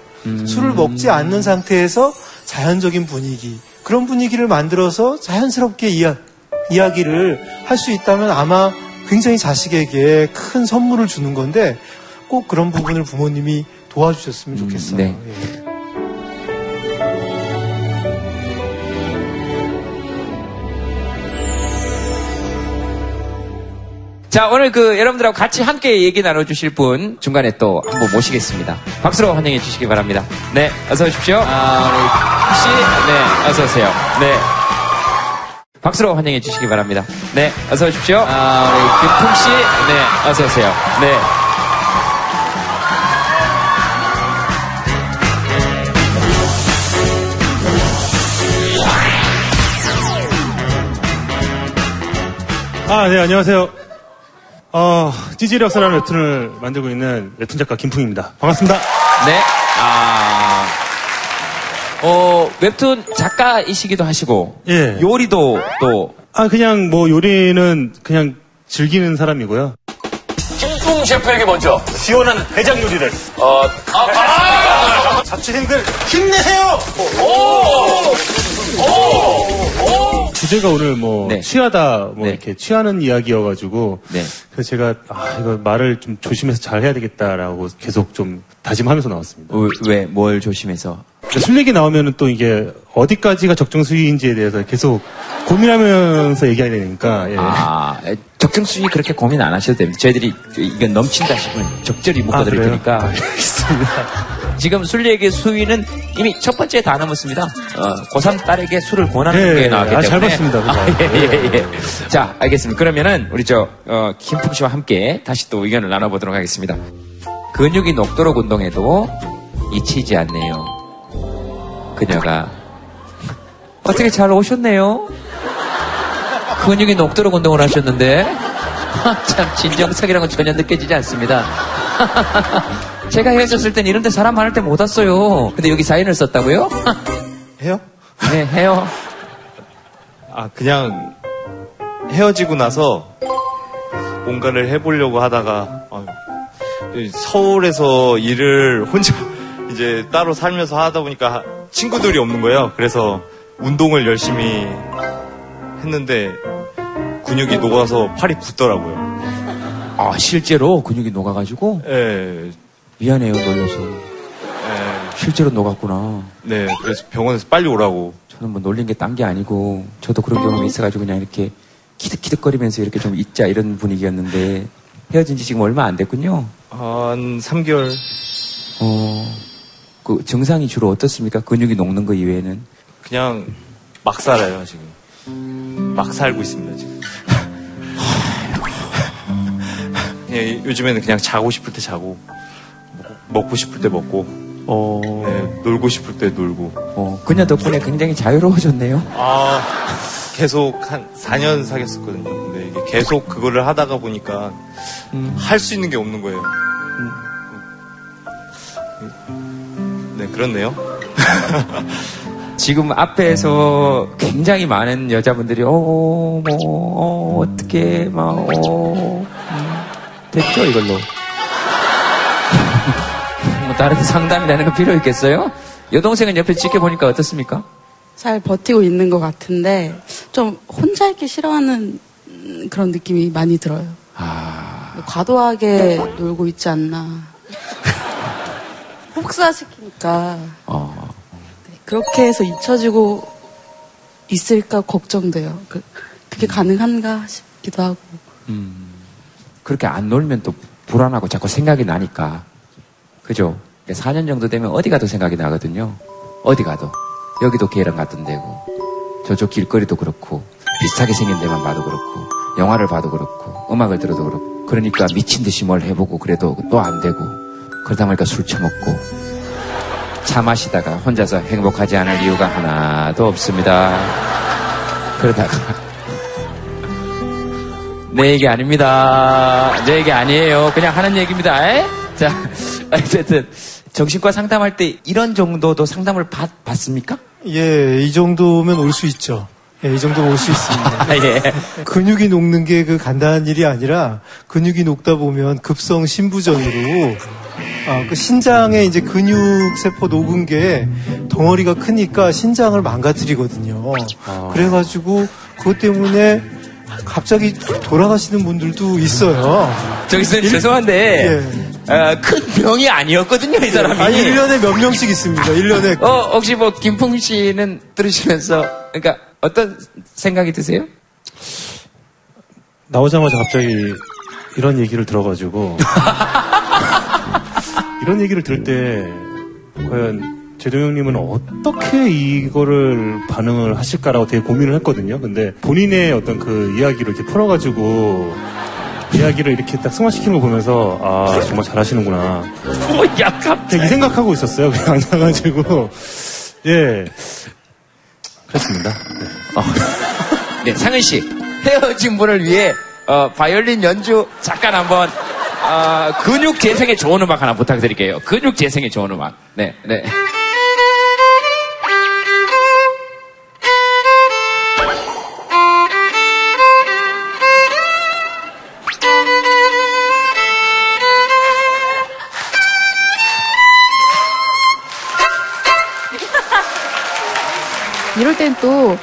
술을 먹지 않는 상태에서 자연적인 분위기, 그런 분위기를 만들어서 자연스럽게 이야, 이야기를 할 수 있다면 아마 굉장히 자식에게 큰 선물을 주는 건데 꼭 그런 부분을 부모님이 도와주셨으면 좋겠어요. 네. 예. 자, 오늘 그 여러분들하고 같이 함께 얘기 나눠주실 분 중간에 또 한 분 모시겠습니다. 박수로 환영해 주시기 바랍니다. 네, 어서 오십시오. 아, 네. 우리 씨, 네, 어서 오세요. 네. 박수로 환영해 주시기 바랍니다. 네, 어서 오십시오. 아, 우리 김풍 씨, 네, 어서 오세요. 네. 아, 네, 안녕하세요. 어, 찌질의 역사라는 웹툰을 만들고 있는 웹툰 작가 김풍입니다. 반갑습니다. 네. 아, 어, 웹툰 작가이시기도 하시고, 예. 요리도 또, 아, 그냥 뭐 요리는 그냥 즐기는 사람이고요. 김풍 셰프에게 먼저 시원한 해장 요리를. 어, 아, 아! 자취생들 힘내세요! 주제가 오늘 뭐 취하다 뭐 이렇게 취하는 이야기여가지고 그래서 제가 아 이거 말을 좀 조심해서 잘 해야 되겠다라고 계속 좀 다짐하면서 나왔습니다. 왜, 뭘 조심해서? 술 얘기 나오면은 또 이게 어디까지가 적정 수위인지에 대해서 계속 고민하면서 얘기해야 되니까 예. 아, 에, 적정 수위 그렇게 고민 안 하셔도 됩니다. 저희들이 이건 넘친다 싶으면 적절히 묶어드릴 아? 테니까. (laughs) 지금 술 얘기 수위는 이미 첫 번째 다 넘었습니다. 어, 고3 딸에게 술을 권하는 예, 게 나왔기 아, 때문에. 잘 봤습니다. 아, 예, 예, 예. 자, 알겠습니다. 그러면은 우리 저 어, 김풍 씨와 함께 다시 또 의견을 나눠보도록 하겠습니다. 근육이 녹도록 운동해도 잊히지 않네요. 그녀가 어떻게 잘 오셨네요. 근육이 녹도록 운동을 하셨는데 아, (laughs) 참 진정성이라는 건 전혀 느껴지지 않습니다. (laughs) 제가 헤어졌을 땐 이런 데 사람 많을 때 못 왔어요. 근데 여기 사인을 썼다고요? (laughs) 해요? 네, 해요. 아, 그냥 헤어지고 나서 뭔가를 해보려고 하다가 이 서울에서 일을 혼자 이제 따로 살면서 하다 보니까 친구들이 없는 거예요. 그래서 운동을 열심히 했는데 근육이 녹아서 팔이 붓더라고요. 아, 실제로 근육이 녹아가지고? 예. 미안해요, 놀려서. 예. 실제로 녹았구나. 네, 그래서 병원에서 빨리 오라고. 저는 뭐 놀린 게 딴 게 아니고, 저도 그런 경험이 있어가지고 그냥 이렇게 키득키득거리면서 이렇게 좀 있자 이런 분위기였는데, 헤어진 지 지금 얼마 안 됐군요. 한 3개월. 어, 그 증상이 주로 어떻습니까? 근육이 녹는 거 이외에는? 그냥 막 살아요, 지금. 막 살고 있습니다, 지금. (laughs) 예, 요즘에는 그냥 자고 싶을 때 자고, 먹- 먹고 싶을 때 먹고, 네, 놀고 싶을 때 놀고. 어, 그녀 덕분에 굉장히 자유로워졌네요. 아, 계속 한 4년 사귀었었거든요. 근데 이게 계속 그거를 하다가 보니까 할수 있는 게 없는 거예요. 네, 그렇네요. (laughs) 지금 앞에서 굉장히 많은 여자분들이, 어, 뭐, 어, 어떻게, 막, 어, 음, 됐죠, 이걸로. (laughs) 뭐, 다른 상담이라는 거 필요 있겠어요? 여동생은 옆에 지켜보니까 어떻습니까? 잘 버티고 있는 것 같은데 좀 혼자 있기 싫어하는 음, 그런 느낌이 많이 들어요. 과도하게 놀고 있지 않나. (laughs) 혹사시키니까 네, 그렇게 해서 잊혀지고 있을까 걱정돼요. 그, 그게 가능한가 싶기도 하고. 그렇게 안 놀면 또 불안하고 자꾸 생각이 나니까. 그죠? 4년 정도 되면 어디 가도 생각이 나거든요. 어디 가도. 여기도 걔랑 같은 데고, 저쪽 길거리도 그렇고, 비슷하게 생긴 데만 봐도 그렇고, 영화를 봐도 그렇고, 음악을 들어도 그렇고, 그러니까 미친 듯이 뭘 해보고 그래도 또 안 되고, 그러다 보니까 술 처먹고, 차 마시다가 혼자서 행복하지 않을 이유가 하나도 없습니다. 그러다가, (laughs) 내 얘기 아닙니다. 내 얘기 아니에요. 그냥 하는 얘기입니다. 에? 자, (laughs) 어쨌든 정신과 상담할 때 이런 정도도 상담을 받, 받습니까? 예, 이 정도면 올 수 있죠. 예, 이 정도면 올수 있습니다. (laughs) 아, 예. 근육이 녹는 게 그 간단한 일이 아니라 근육이 녹다 보면 급성 신부전으로 아, 그 신장에 이제 근육 세포 녹은 게 덩어리가 크니까 신장을 망가뜨리거든요. 그래가지고 그것 때문에 갑자기 돌아가시는 분들도 있어요. 저기 선생님 죄송한데 어, 큰 병이 아니었거든요 이 사람이. 예. 아니, 1년에 몇 명씩 있습니다. 1년에. 어 혹시 뭐 김풍 씨는 들으시면서 그러니까 어떤 생각이 드세요? 나오자마자 갑자기 이런 얘기를 들어가지고 (laughs) 이런 얘기를 들을 때 과연 제동 형님은 어떻게 이거를 반응을 하실까라고 되게 고민을 했거든요. 근데 본인의 어떤 그 이야기를 이렇게 풀어가지고 이야기를 이렇게 딱 승화시키는 거 보면서 아 정말 잘하시는구나. 뭐야 갑자기 생각하고 있었어요. 그냥 앉아가지고 예 그렇습니다. (laughs) 네 상은 씨 헤어진 분을 위해 어, 바이올린 연주 잠깐 한번 어, 근육 재생에 좋은 음악 하나 부탁드릴게요. 근육 재생에 좋은 음악. 네, 네. 또,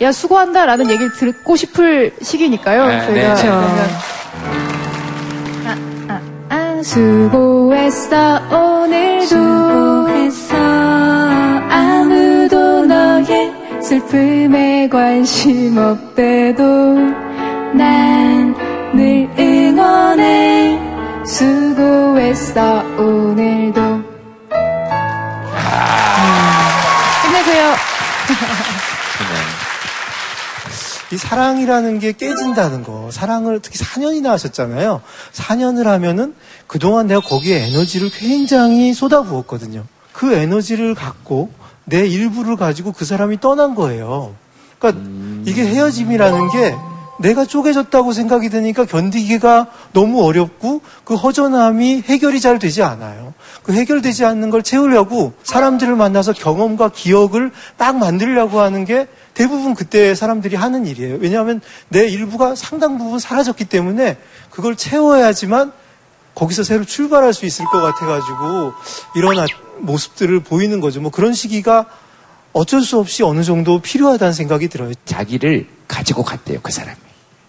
야, 수고한다 라는 얘기를 듣고 싶을 시기니까요. 네, 저희가. 네. 아, 아, 아, 수고했어, 오늘도. 수고했어, 아무도 너의 슬픔에 관심 없대도 난 늘 응원해. 수고했어, 오늘 사랑이라는 게 깨진다는 거. 사랑을 특히 4년이나 하셨잖아요. 4년을 하면은 그동안 내가 거기에 에너지를 굉장히 쏟아부었거든요. 그 에너지를 갖고 내 일부를 가지고 그 사람이 떠난 거예요. 그러니까 이게 헤어짐이라는 게 내가 쪼개졌다고 생각이 드니까 견디기가 너무 어렵고 그 허전함이 해결이 잘 되지 않아요. 그 해결되지 않는 걸 채우려고 사람들을 만나서 경험과 기억을 막 만들려고 하는 게 대부분 그때 사람들이 하는 일이에요. 왜냐하면 내 일부가 상당 부분 사라졌기 때문에 그걸 채워야지만 거기서 새로 출발할 수 있을 것 같아가지고 이런 아- 모습들을 보이는 거죠. 뭐 그런 시기가 어쩔 수 없이 어느 정도 필요하다는 생각이 들어요. 자기를 가지고 갔대요, 그 사람이.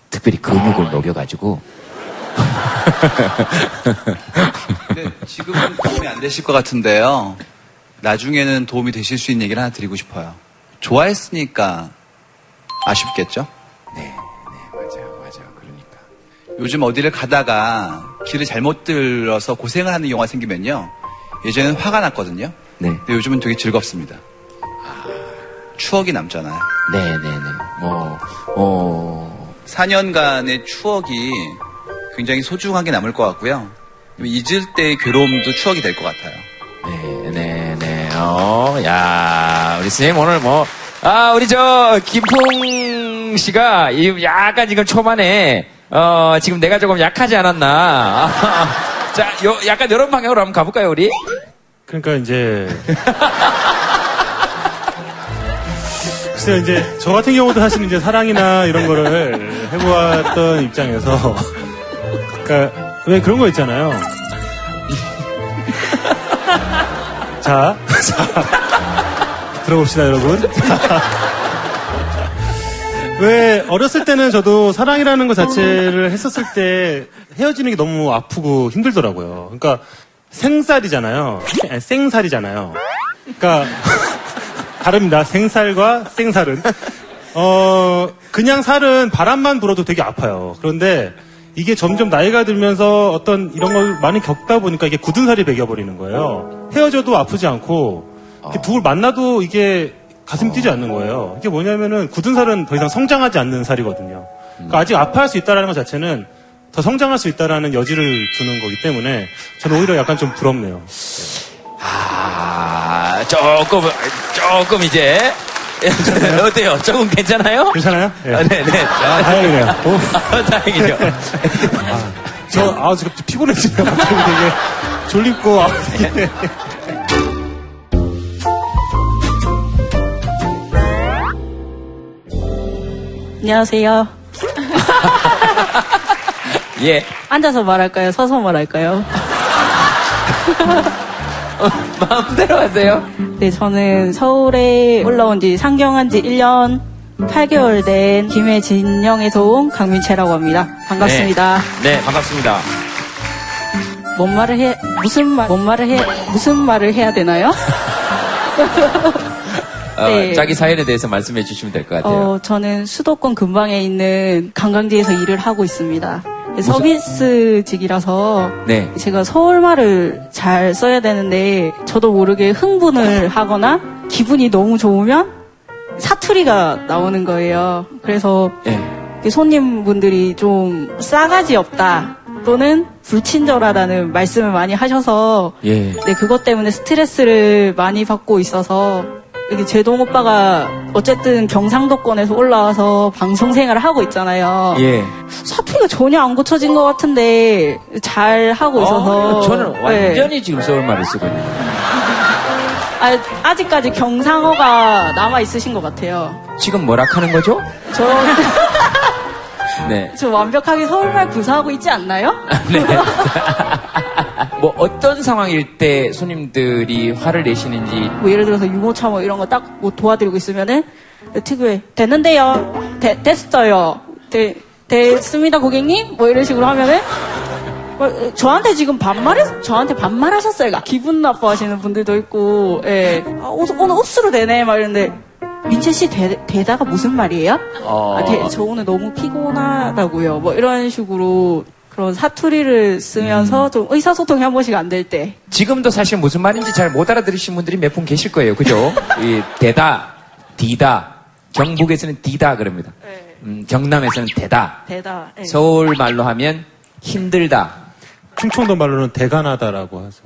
특별히 근육을 녹여가지고. 근데 지금은 도움이 안 되실 것 같은데요. 나중에는 도움이 되실 수 있는 얘기를 하나 드리고 싶어요. 좋아했으니까 아쉽겠죠? 네, 맞아요, 맞아요. 그러니까. 요즘 어디를 가다가 길을 잘못 들어서 고생을 하는 경우가 생기면요. 예전에는 화가 났거든요. 네. 근데 요즘은 되게 즐겁습니다. 추억이 남잖아요. 네, 네, 네. 뭐, 어. 4년간의 추억이 굉장히 소중하게 남을 것 같고요. 잊을 때의 괴로움도 추억이 될 것 같아요. 네, 네, 네. 어, 야, 우리 선생님 오늘 뭐, 아, 우리 저, 김풍 씨가 이 약간 지금 초반에, 어, 지금 내가 조금 약하지 않았나. (laughs) 자, 요, 약간 이런 방향으로 한번 가볼까요, 우리? 그러니까 이제 (laughs) 글쎄요 이제 저 같은 경우도 사실 이제 사랑이나 이런 거를 해보았던 입장에서 그러니까 왜 그런 거 있잖아요. (laughs) 자, 자 들어봅시다 여러분. (laughs) 왜 어렸을 때는 저도 사랑이라는 것 자체를 했었을 때 헤어지는 게 너무 아프고 힘들더라고요. 그러니까 생살이잖아요. 아니, 생살이잖아요. 그러니까 다릅니다. 생살과 생살은 어 그냥 살은 바람만 불어도 되게 아파요. 그런데 이게 점점 나이가 들면서 어떤 이런 걸 많이 겪다 보니까 이게 굳은 살이 배겨버리는 거예요. 헤어져도 아프지 않고 이렇게 누굴 만나도 이게 가슴이 뛰지 않는 거예요. 이게 뭐냐면은 굳은 살은 더 이상 성장하지 않는 살이거든요. 그러니까 아직 아파할 수 있다라는 것 자체는 더 성장할 수 있다라는 여지를 두는 거기 때문에 저는 오히려 약간 좀 부럽네요. 아, 조금, 조금 이제. (laughs) 어때요? 조금 괜찮아요? 괜찮아요? 예. 아, 네, 네. 아, 다행이네요. 오. (laughs) 아, 다행이죠. 저, 아, 지금 피곤해지네요. 갑자기 되게 졸립고, 아, 되게. 안녕하세요. (laughs) 예. 앉아서 말할까요? 서서 말할까요? (laughs) 마음대로 하세요. 네, 저는 서울에 올라온 지 상경한 지 1년 8개월 된 김해진영에서 온 강민채라고 합니다. 반갑습니다. 네, 네, 반갑습니다. 뭔 말을 해, 무슨 말, 뭔 말을 해, 무슨 말을 해야 되나요? (laughs) 어, 네. 자기 사연에 대해서 말씀해 주시면 될 것 같아요. 어, 저는 수도권 근방에 있는 관광지에서 일을 하고 있습니다. 무슨- 서비스직이라서 네. 제가 서울말을 잘 써야 되는데 저도 모르게 흥분을 하거나 기분이 너무 좋으면 사투리가 나오는 거예요. 그래서 네. 손님분들이 좀 싸가지 없다 또는 불친절하다는 말씀을 많이 하셔서 예. 네, 그것 때문에 스트레스를 많이 받고 있어서 여기 제동 오빠가 어쨌든 경상도권에서 올라와서 방송 생활을 하고 있잖아요. 예. 사투리가 전혀 안 고쳐진 것 같은데 잘 하고 있어서 어, 저는 네. 완전히 지금 서울말을 쓰고 있는. 아, 아직까지 경상어가 남아 있으신 것 같아요. 지금 뭐라 하는 거죠? 저, (laughs) 네. 저 완벽하게 서울말 구사하고 있지 않나요? 네. (laughs) 뭐 어떤 상황일 때 손님들이 화를 내시는지 뭐 예를 들어서 유모차 뭐 이런 거 딱 뭐 도와드리고 있으면은 특유의 됐는데요, 되- 됐어요, 되- 됐습니다 고객님, 뭐 이런 식으로 하면은 뭐, 저한테 지금 반말해 저한테 반말하셨어요. 기분 나빠하시는 분들도 있고, 예, 아, 옷, 오늘 옷으로 되네 막 이러는데 민채 씨 되, 되다가 무슨 말이에요? 어. 아, 되- 저 오늘 너무 피곤하다고요. 뭐 이런 식으로 그런 사투리를 쓰면서 좀 의사소통이 한 번씩 안 될 때. 지금도 사실 무슨 말인지 잘 못 알아들으신 분들이 몇 분 계실 거예요. 그죠? (laughs) 이 대다, 디다, 경북에서는 디다 그럽니다. 음, 경남에서는 대다. 대다. 예. 서울 말로 하면 힘들다. 충청도 말로는 대간하다라고 하죠.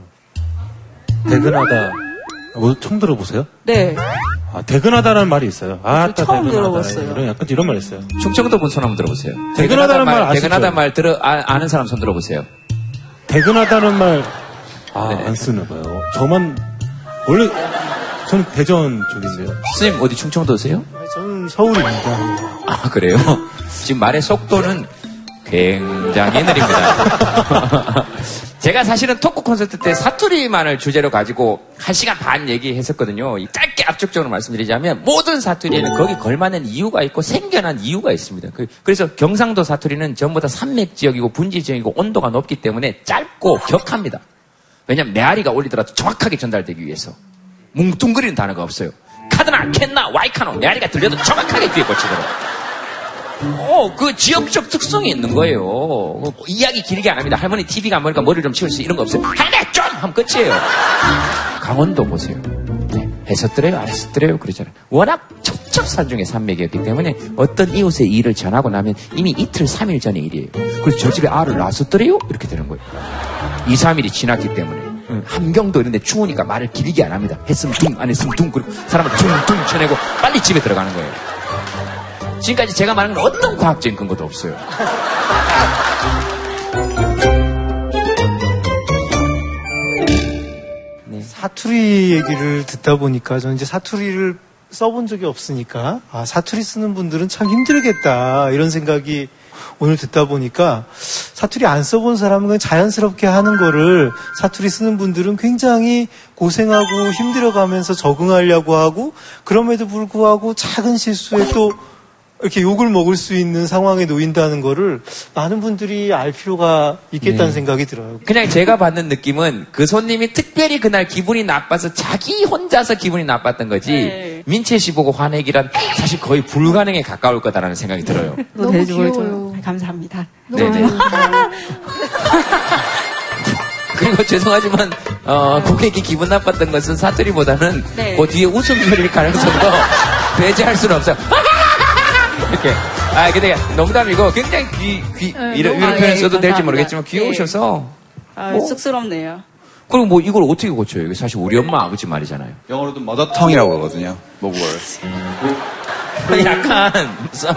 대근하다. 뭐 처음 들어보세요? 네. 아, 대근하다라는 말이 있어요. 아, 처음 들어봤어요. 이런 약간 이런 말 있어요. 충청도 분 손 한번 들어보세요. 대근하다는 말 아시죠? 대근하다 말 들어 아, 아는 사람 손 들어보세요. 대근하다는 말, 아, 네. 안 쓰나 봐요. 저만, 원래, 저는 대전 쪽인데요. 스님 어디 충청도세요? 저는 서울입니다. 아 그래요? 지금 말의 속도는 굉장히 느립니다. (laughs) 제가 사실은 토크 콘서트 때 사투리만을 주제로 가지고 한 시간 반 얘기했었거든요. 이 짧게 압축적으로 말씀드리자면 모든 사투리에는 거기 걸맞는 이유가 있고 생겨난 이유가 있습니다. 그- 그래서 경상도 사투리는 전부 다 산맥 지역이고 분지 지역이고 온도가 높기 때문에 짧고 격합니다. 왜냐면 메아리가 올리더라도 정확하게 전달되기 위해서 뭉뚱그리는 단어가 없어요. 카드나 캔나 와이카노 메아리가 들려도 정확하게 귀에 꽂히더라고요. 어, 그 지역적 특성이 있는 거예요. 어, 이야기 길게 안 합니다. 할머니 TV가 안 보니까 머리를 좀 치울 수 이런 거 없어요. 할매 좀! 하면 끝이에요. 강원도 보세요. 네, 했었더래요, 안 했었더래요, 그러잖아요. 워낙 첩첩산중의 산맥이었기 때문에 어떤 이웃의 일을 전하고 나면 이미 이틀, 삼일 전의 일이에요. 그래서 저 집에 알을 낳았었더래요? 이렇게 되는 거예요. 2, 3일이 지났기 때문에. 응, 함경도 이런데 추우니까 말을 길게 안 합니다. 했으면 둥, 안 했으면 둥, 그리고 사람을 둥 둥 쳐내고 빨리 집에 들어가는 거예요. 지금까지 제가 말한 건 어떤 과학적인 근거도 없어요. 사투리 얘기를 듣다 보니까 저는 이제 사투리를 써본 적이 없으니까 아 사투리 쓰는 분들은 참 힘들겠다 이런 생각이 오늘 듣다 보니까 사투리 안 써본 사람은 그냥 자연스럽게 하는 거를 사투리 쓰는 분들은 굉장히 고생하고 힘들어가면서 적응하려고 하고 그럼에도 불구하고 작은 실수에 또 이렇게 욕을 먹을 수 있는 상황에 놓인다는 거를 많은 분들이 알 필요가 있겠다는 네. 생각이 들어요. 그냥 제가 받는 느낌은 그 손님이 특별히 그날 기분이 나빠서 자기 혼자서 기분이 나빴던 거지 민채 씨 보고 화내기란 사실 거의 불가능에 가까울 거다라는 생각이 들어요. 너무 귀여워요. 감사합니다. 네네. (laughs) 그리고 죄송하지만 어, 고객이 기분 나빴던 것은 사투리보다는 네. 그 뒤에 웃음소리를 가능성도 (laughs) 배제할 수는 없어요. 이렇게. 아, 근데 농담이고 굉장히 귀, 귀, 네, 이런, 이런 아, 표현 예, 써도 될지 감사합니다. 모르겠지만 귀여우셔서. 아, 뭐? 쑥스럽네요. 그리고 뭐 이걸 어떻게 고쳐요? 이게 사실 우리 엄마 아버지 말이잖아요. 영어로도 머더텅이라고 그러거든요. 모국어를. 약간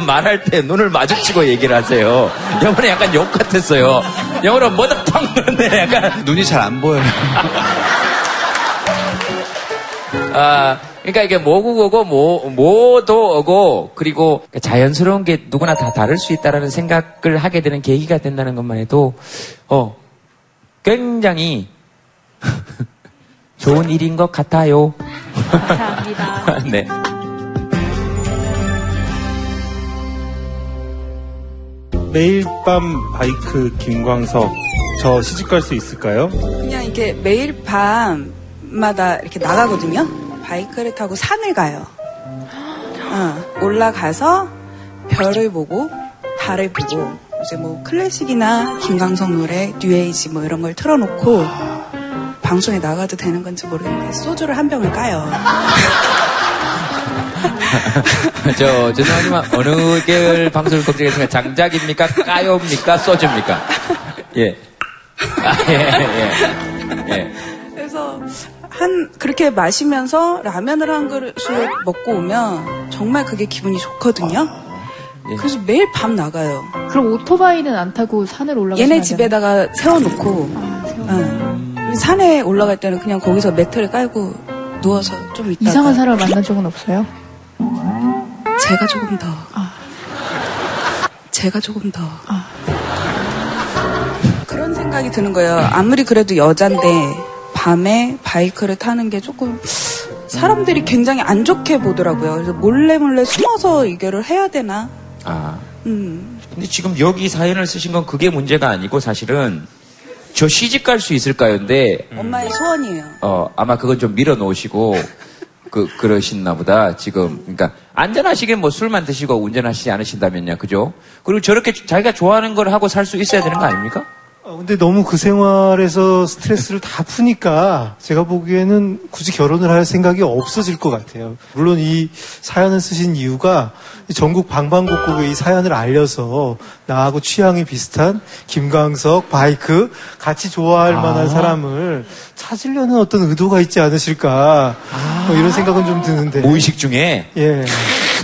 말할 때 눈을 마주치고 얘기를 하세요. 영어는 약간 욕 같았어요. 영어로 머더텅 그런데 약간 눈이 잘 안 보여요. 아, 그러니까 이게 모국어고 모, 모도어고 그리고 자연스러운 게 누구나 다 다를 수 있다라는 생각을 하게 되는 계기가 된다는 것만 해도 어 굉장히 (laughs) 좋은 일인 것 같아요. 감사합니다. (laughs) 네. 매일 밤 바이크 김광석. 저 시집 갈 수 있을까요? 그냥 이렇게 매일 밤마다 이렇게 나가거든요. 바이크를 타고 산을 가요. 어, 올라가서 별을 보고 달을 보고 이제 뭐 클래식이나 김광석 노래, 뉴에이지 뭐 이런 걸 틀어놓고 방송에 나가도 되는 건지 모르겠는데 소주를 한 병을 까요. (laughs) 저 죄송하지만 어느 계열 방송을 검색했습니까? 장작입니까? 까요입니까? 소주입니까? 예. 아, 예, 예. 예. 한한 그렇게 마시면서 라면을 한 그릇을 먹고 오면 정말 그게 기분이 좋거든요. 예. 그래서 매일 밤 나가요. 그럼 오토바이는 안 타고 산을 올라가시면 얘네 안 집에다가 세워놓고 응. 산에 올라갈 때는 그냥 거기서 매트를 깔고 누워서 좀 있다가 이상한 사람을 만난 적은 없어요? 제가 조금 더 제가 조금 더 그런 생각이 드는 거예요. 아무리 그래도 여잔데 밤에 바이크를 타는 게 조금 사람들이 굉장히 안 좋게 보더라고요. 그래서 몰래 몰래 숨어서 이거를 해야 되나? 아. 음. 근데 지금 여기 사연을 쓰신 건 그게 문제가 아니고 사실은 저 시집 갈 수 있을까요?인데 엄마의 소원이에요. 어 아마 그건 좀 밀어 놓으시고 그 그러신나 보다 지금 그러니까 안전하시게 뭐 술만 드시고 운전하시지 않으신다면요 그죠? 그리고 저렇게 자기가 좋아하는 걸 하고 살 수 있어야 되는 거 아닙니까? 어, 근데 너무 그 생활에서 스트레스를 다 푸니까 제가 보기에는 굳이 결혼을 할 생각이 없어질 것 같아요. 물론 이 사연을 쓰신 이유가 이 전국 방방곡곡에 이 사연을 알려서 나하고 취향이 비슷한 김광석, 바이크 같이 좋아할 아. 만한 사람을 찾으려는 어떤 의도가 있지 않으실까 뭐 이런 생각은 좀 드는데. 무의식 중에 예.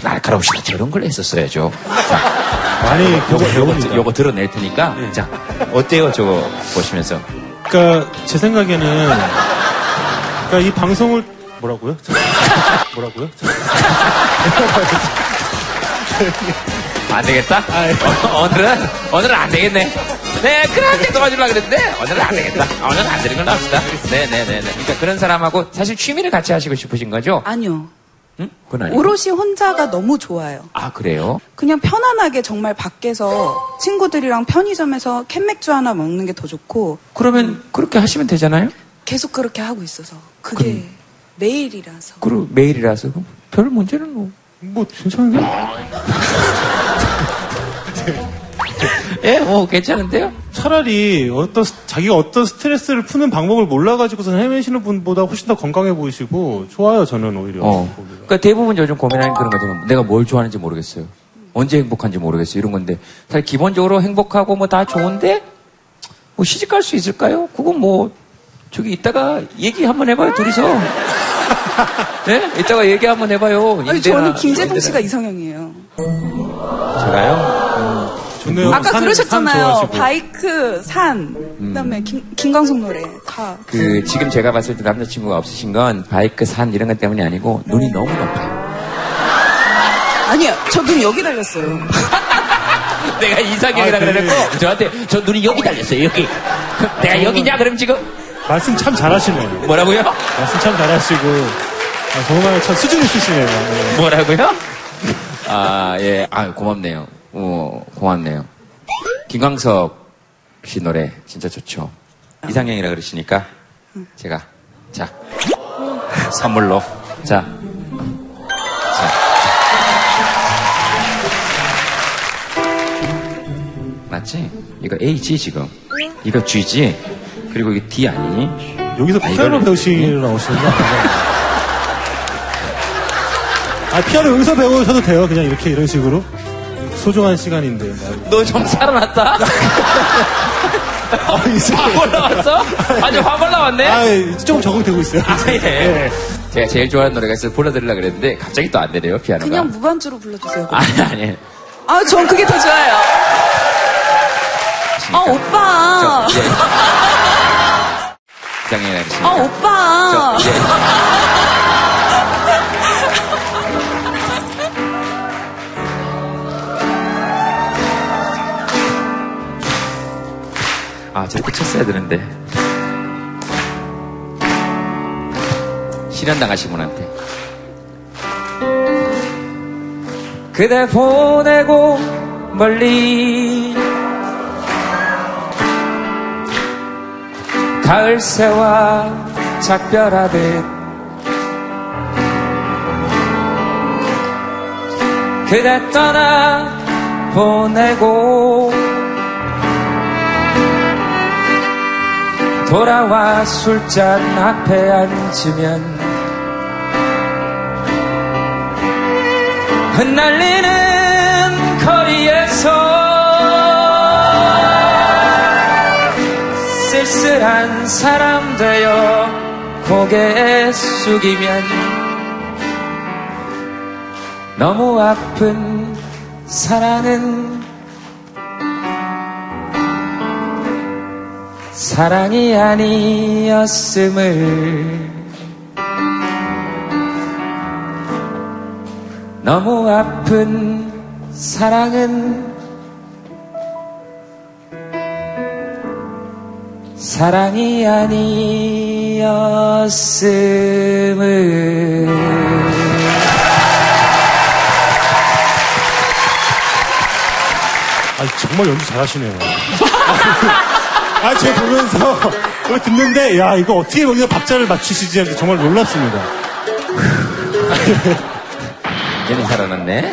날카롭시다 저런 걸 했었어야죠. 많이 요거, 요거, 배웁니다. 요거 드러낼 테니까 자 어때요 저거 보시면서 그러니까 제 생각에는 그러니까 이 방송을 뭐라고요? 뭐라고요? 안 되겠다? 어, 오늘은, 오늘은 안 되겠네. 네, 그렇게 도와주려고 그랬는데, 오늘은 안 되겠다. 오늘은 안 되는 걸로 합시다. 네네 네. 그러니까 그런 사람하고 사실 취미를 같이 하시고 싶으신 거죠? 아니요. 응? 그건 아니고. 오롯이 혼자가 너무 좋아요. 아, 그래요? 그냥 편안하게 정말 밖에서 친구들이랑 편의점에서 캔맥주 하나 먹는 게 더 좋고 그러면 그렇게 하시면 되잖아요? 계속 그렇게 하고 있어서 그게 매일이라서 그리고 매일이라서 그럼 별 문제는 뭐. 뭐, 괜찮은데? 예, 뭐, 괜찮은데요? 차라리 어떤 스- 자기가 어떤 스트레스를 푸는 방법을 몰라가지고서 헤매시는 분보다 훨씬 더 건강해 보이시고 좋아요 저는 오히려. 어. 그러니까 대부분 요즘 고민하는 그런 거잖아요. 내가 뭘 좋아하는지 모르겠어요. 언제 행복한지 모르겠어요. 이런 건데. 사실 기본적으로 행복하고 뭐 다 좋은데, 뭐 시집 갈 수 있을까요? 그건 뭐, 저기 이따가 얘기 한번 해봐요, 둘이서. (laughs) 네? 이따가 얘기 한번 해봐요. 아니 임대나, 저는 김재동 임대나. 씨가 이상형이에요. 제가요? 좋네요. 아까 산- 산 그러셨잖아요. 바이크, 산, 그다음에 김, 김광석 노래 다. 그, 지금 제가 봤을 때 남자친구가 없으신 건 바이크, 산 이런 것 때문이 아니고 눈이 너무 높아요. 아니요, 저 눈 여기 달렸어요. (laughs) 내가 이상형이라 아, 네. 그래놓고 저한테 저 눈이 여기 달렸어요, 여기. 내가 여기냐, 그럼 지금? 말씀 참 잘하시네요. 뭐라고요? 말씀 참 잘하시고 아, 정말 참 수준 있으시네요. 네. 뭐라고요? 아, 예. 아, 고맙네요. 어, 고맙네요. 김광석 씨 노래 진짜 좋죠. 이상형이라 그러시니까 제가 자 (laughs) 선물로 자. 자. 맞지? 이거 A지 지금. 이거 G지. 그리고 이게 D 아니니? 여기서 아, 피아노 배우시러 나오시는 거 아니에요? 아 피아노 여기서 배우셔도 돼요. 그냥 이렇게 이런 식으로 소중한 시간인데. 너 좀 살아났다? 확 올라왔어? 아주 확 올라왔네? 아, 조금 적응되고 있어요. 아, 예. 제가 제일 좋아하는 노래가 있어서 불러드리려고 그랬는데 갑자기 또 안 되네요, 피아노가. 그냥 무반주로 불러주세요. 아니, 아니. 아, 전 그게 더 좋아요. 아, 오빠. 저, 예. (laughs) 그러시니까. 아, 오빠. 저, 예. 아, 저렇게 쳤어야 되는데. 실현당하신 분한테. 그대 보내고 멀리 가을 새와 작별하듯 그대 떠나 보내고 돌아와 술잔 앞에 앉으면 흩날리는 거리에서 쓸쓸한 사람 되어 고개 숙이면 너무 아픈 사랑은 사랑이 아니었음을 너무 아픈 사랑은 사랑이 아니었음을 아 정말 연주 잘하시네요. 아, 제가 보면서 이거 듣는데, 야, 이거 어떻게 여기서 박자를 맞추시지 정말 놀랐습니다. 완전히 살아났네.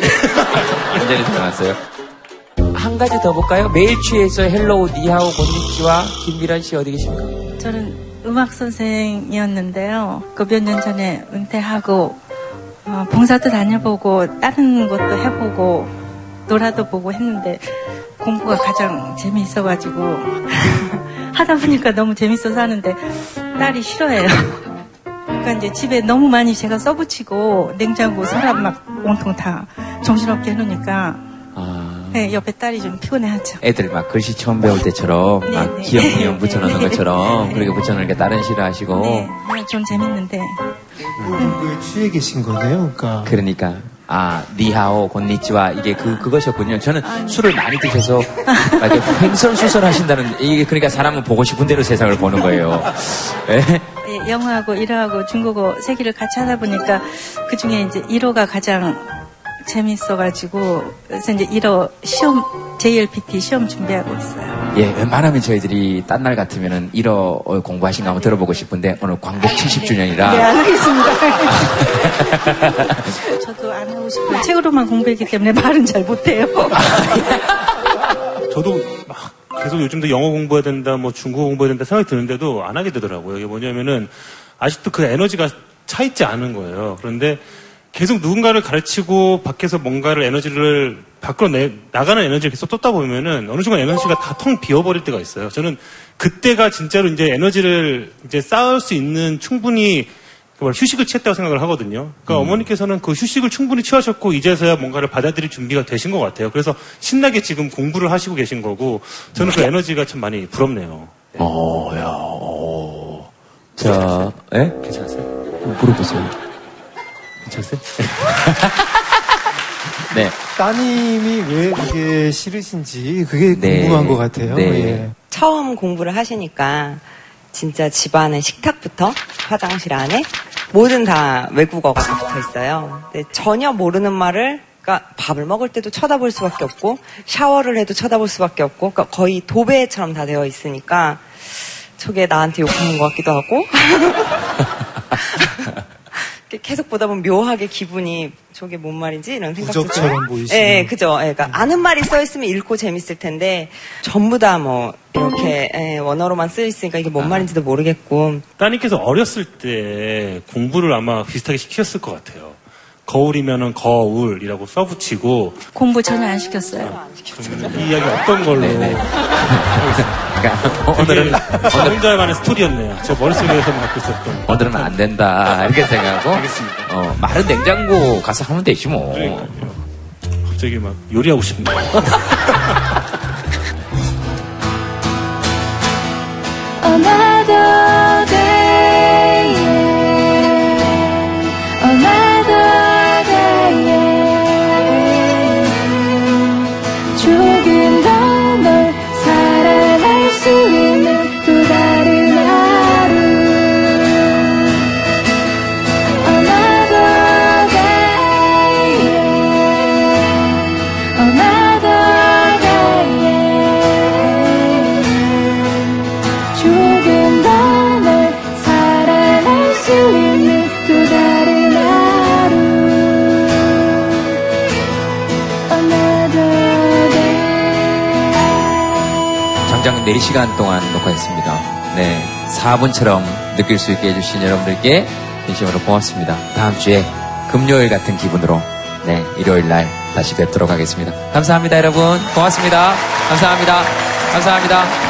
완전히 살아났어요. 한 가지 더 볼까요? 매일 취해서 hello 你好 こんにちは 김미란 씨 어디 계십니까? 저는 음악 선생이었는데요. 그 몇 년 전에 은퇴하고 어, 봉사도 다녀보고 다른 것도 해보고 놀아도 보고 했는데 공부가 가장 재미있어가지고 하다 보니까 너무 재밌어서 하는데 딸이 싫어해요. 그러니까 이제 집에 너무 많이 제가 써붙이고 냉장고 서랍 막 온통 다 정신없게 해놓으니까 네, 옆에 딸이 좀 피곤해하죠. 애들 막 글씨 처음 배울 때처럼 막 네. 기억 니은 (laughs) 붙여놓는 것처럼 그렇게 붙여놓으니까 다른 싫어하시고 네, 네, 좀 재밌는데 공부에 취해 계신 거네요. 그러니까 그러니까 아 니하오 곤니치와 이게 그 그것이었군요. 저는 술을 많이 드셔서 횡설수설 하신다는 이게 그러니까 사람은 보고 싶은 대로 세상을 보는 거예요. 예? 예, 영어하고 일어하고 중국어 세 개를 같이 하다 보니까 그 중에 이제 일어가 가장 재밌어가지고 그래서 이제 일어 시험 JLPT 시험 준비하고 있어요. 예, 웬만하면 저희들이 딴 날 같으면은 일어 공부하신 거 한번 들어보고 싶은데 오늘 광복 70주년이라 네, 안 하겠습니다. (laughs) (laughs) 저도 안 하고 싶어요. 책으로만 공부했기 때문에 말은 잘 못해요. (laughs) 저도 막 계속 요즘도 영어 공부해야 된다, 뭐 중국어 공부해야 된다 생각이 드는데도 안 하게 되더라고요. 이게 뭐냐면은 아직도 그 에너지가 차 있지 않은 거예요. 그런데 계속 누군가를 가르치고 밖에서 뭔가를 에너지를 밖으로 내, 나가는 에너지를 계속 쏟다 보면은 어느 순간 에너지가 다 텅 비어버릴 때가 있어요. 저는 그때가 진짜로 이제 에너지를 이제 쌓을 수 있는 충분히 그 휴식을 취했다고 생각을 하거든요. 그러니까 어머니께서는 그 휴식을 충분히 취하셨고 이제서야 뭔가를 받아들일 준비가 되신 것 같아요. 그래서 신나게 지금 공부를 하시고 계신 거고 저는 그 에너지가 참 많이 부럽네요. 어, 야, 어. 자, 예? 괜찮으세요? 물어보세요. 괜찮으세요? (laughs) 네. 따님이 왜 그게 싫으신지 그게 네. 궁금한 것 같아요. 네. 예. 처음 공부를 하시니까 진짜 집안의 식탁부터 화장실 안에 뭐든 다 외국어가 다 붙어 있어요. 근데 전혀 모르는 말을 그러니까 밥을 먹을 때도 쳐다볼 수밖에 없고 샤워를 해도 쳐다볼 수밖에 없고 그러니까 거의 도배처럼 다 되어 있으니까 저게 나한테 욕하는 것 같기도 하고 (laughs) 계속 보다 보면 묘하게 기분이 저게 뭔 말인지 이런 생각도 부적처럼. 예, 그죠. 예, 그러니까 아는 말이 써 있으면 읽고 재밌을 텐데 전부 다 뭐 이렇게 예, 원어로만 쓰여 있으니까 이게 뭔 말인지도 모르겠고 따님께서 어렸을 때 공부를 아마 비슷하게 시켰을 것 같아요. 거울이면은 거울이라고 써붙이고 공부 전혀 안 시켰어요. 그러면 이 이야기 어떤 걸로 그러니까 오늘은 오늘은 저 혼자만의 스토리였네요. 저 머릿속에서만 갖고 있었던. 오늘은 안 된다 이렇게 생각하고 어, 마른 냉장고 가서 하면 되지 뭐. 갑자기 막 요리하고 싶네요. (laughs) Another day, 시간 동안 녹화했습니다. 네. 4분처럼 느낄 수 있게 해주신 여러분들께 진심으로 고맙습니다. 다음 주에 금요일 같은 기분으로 네, 일요일 날 다시 뵙도록 하겠습니다. 감사합니다, 여러분. 고맙습니다. 감사합니다. 감사합니다.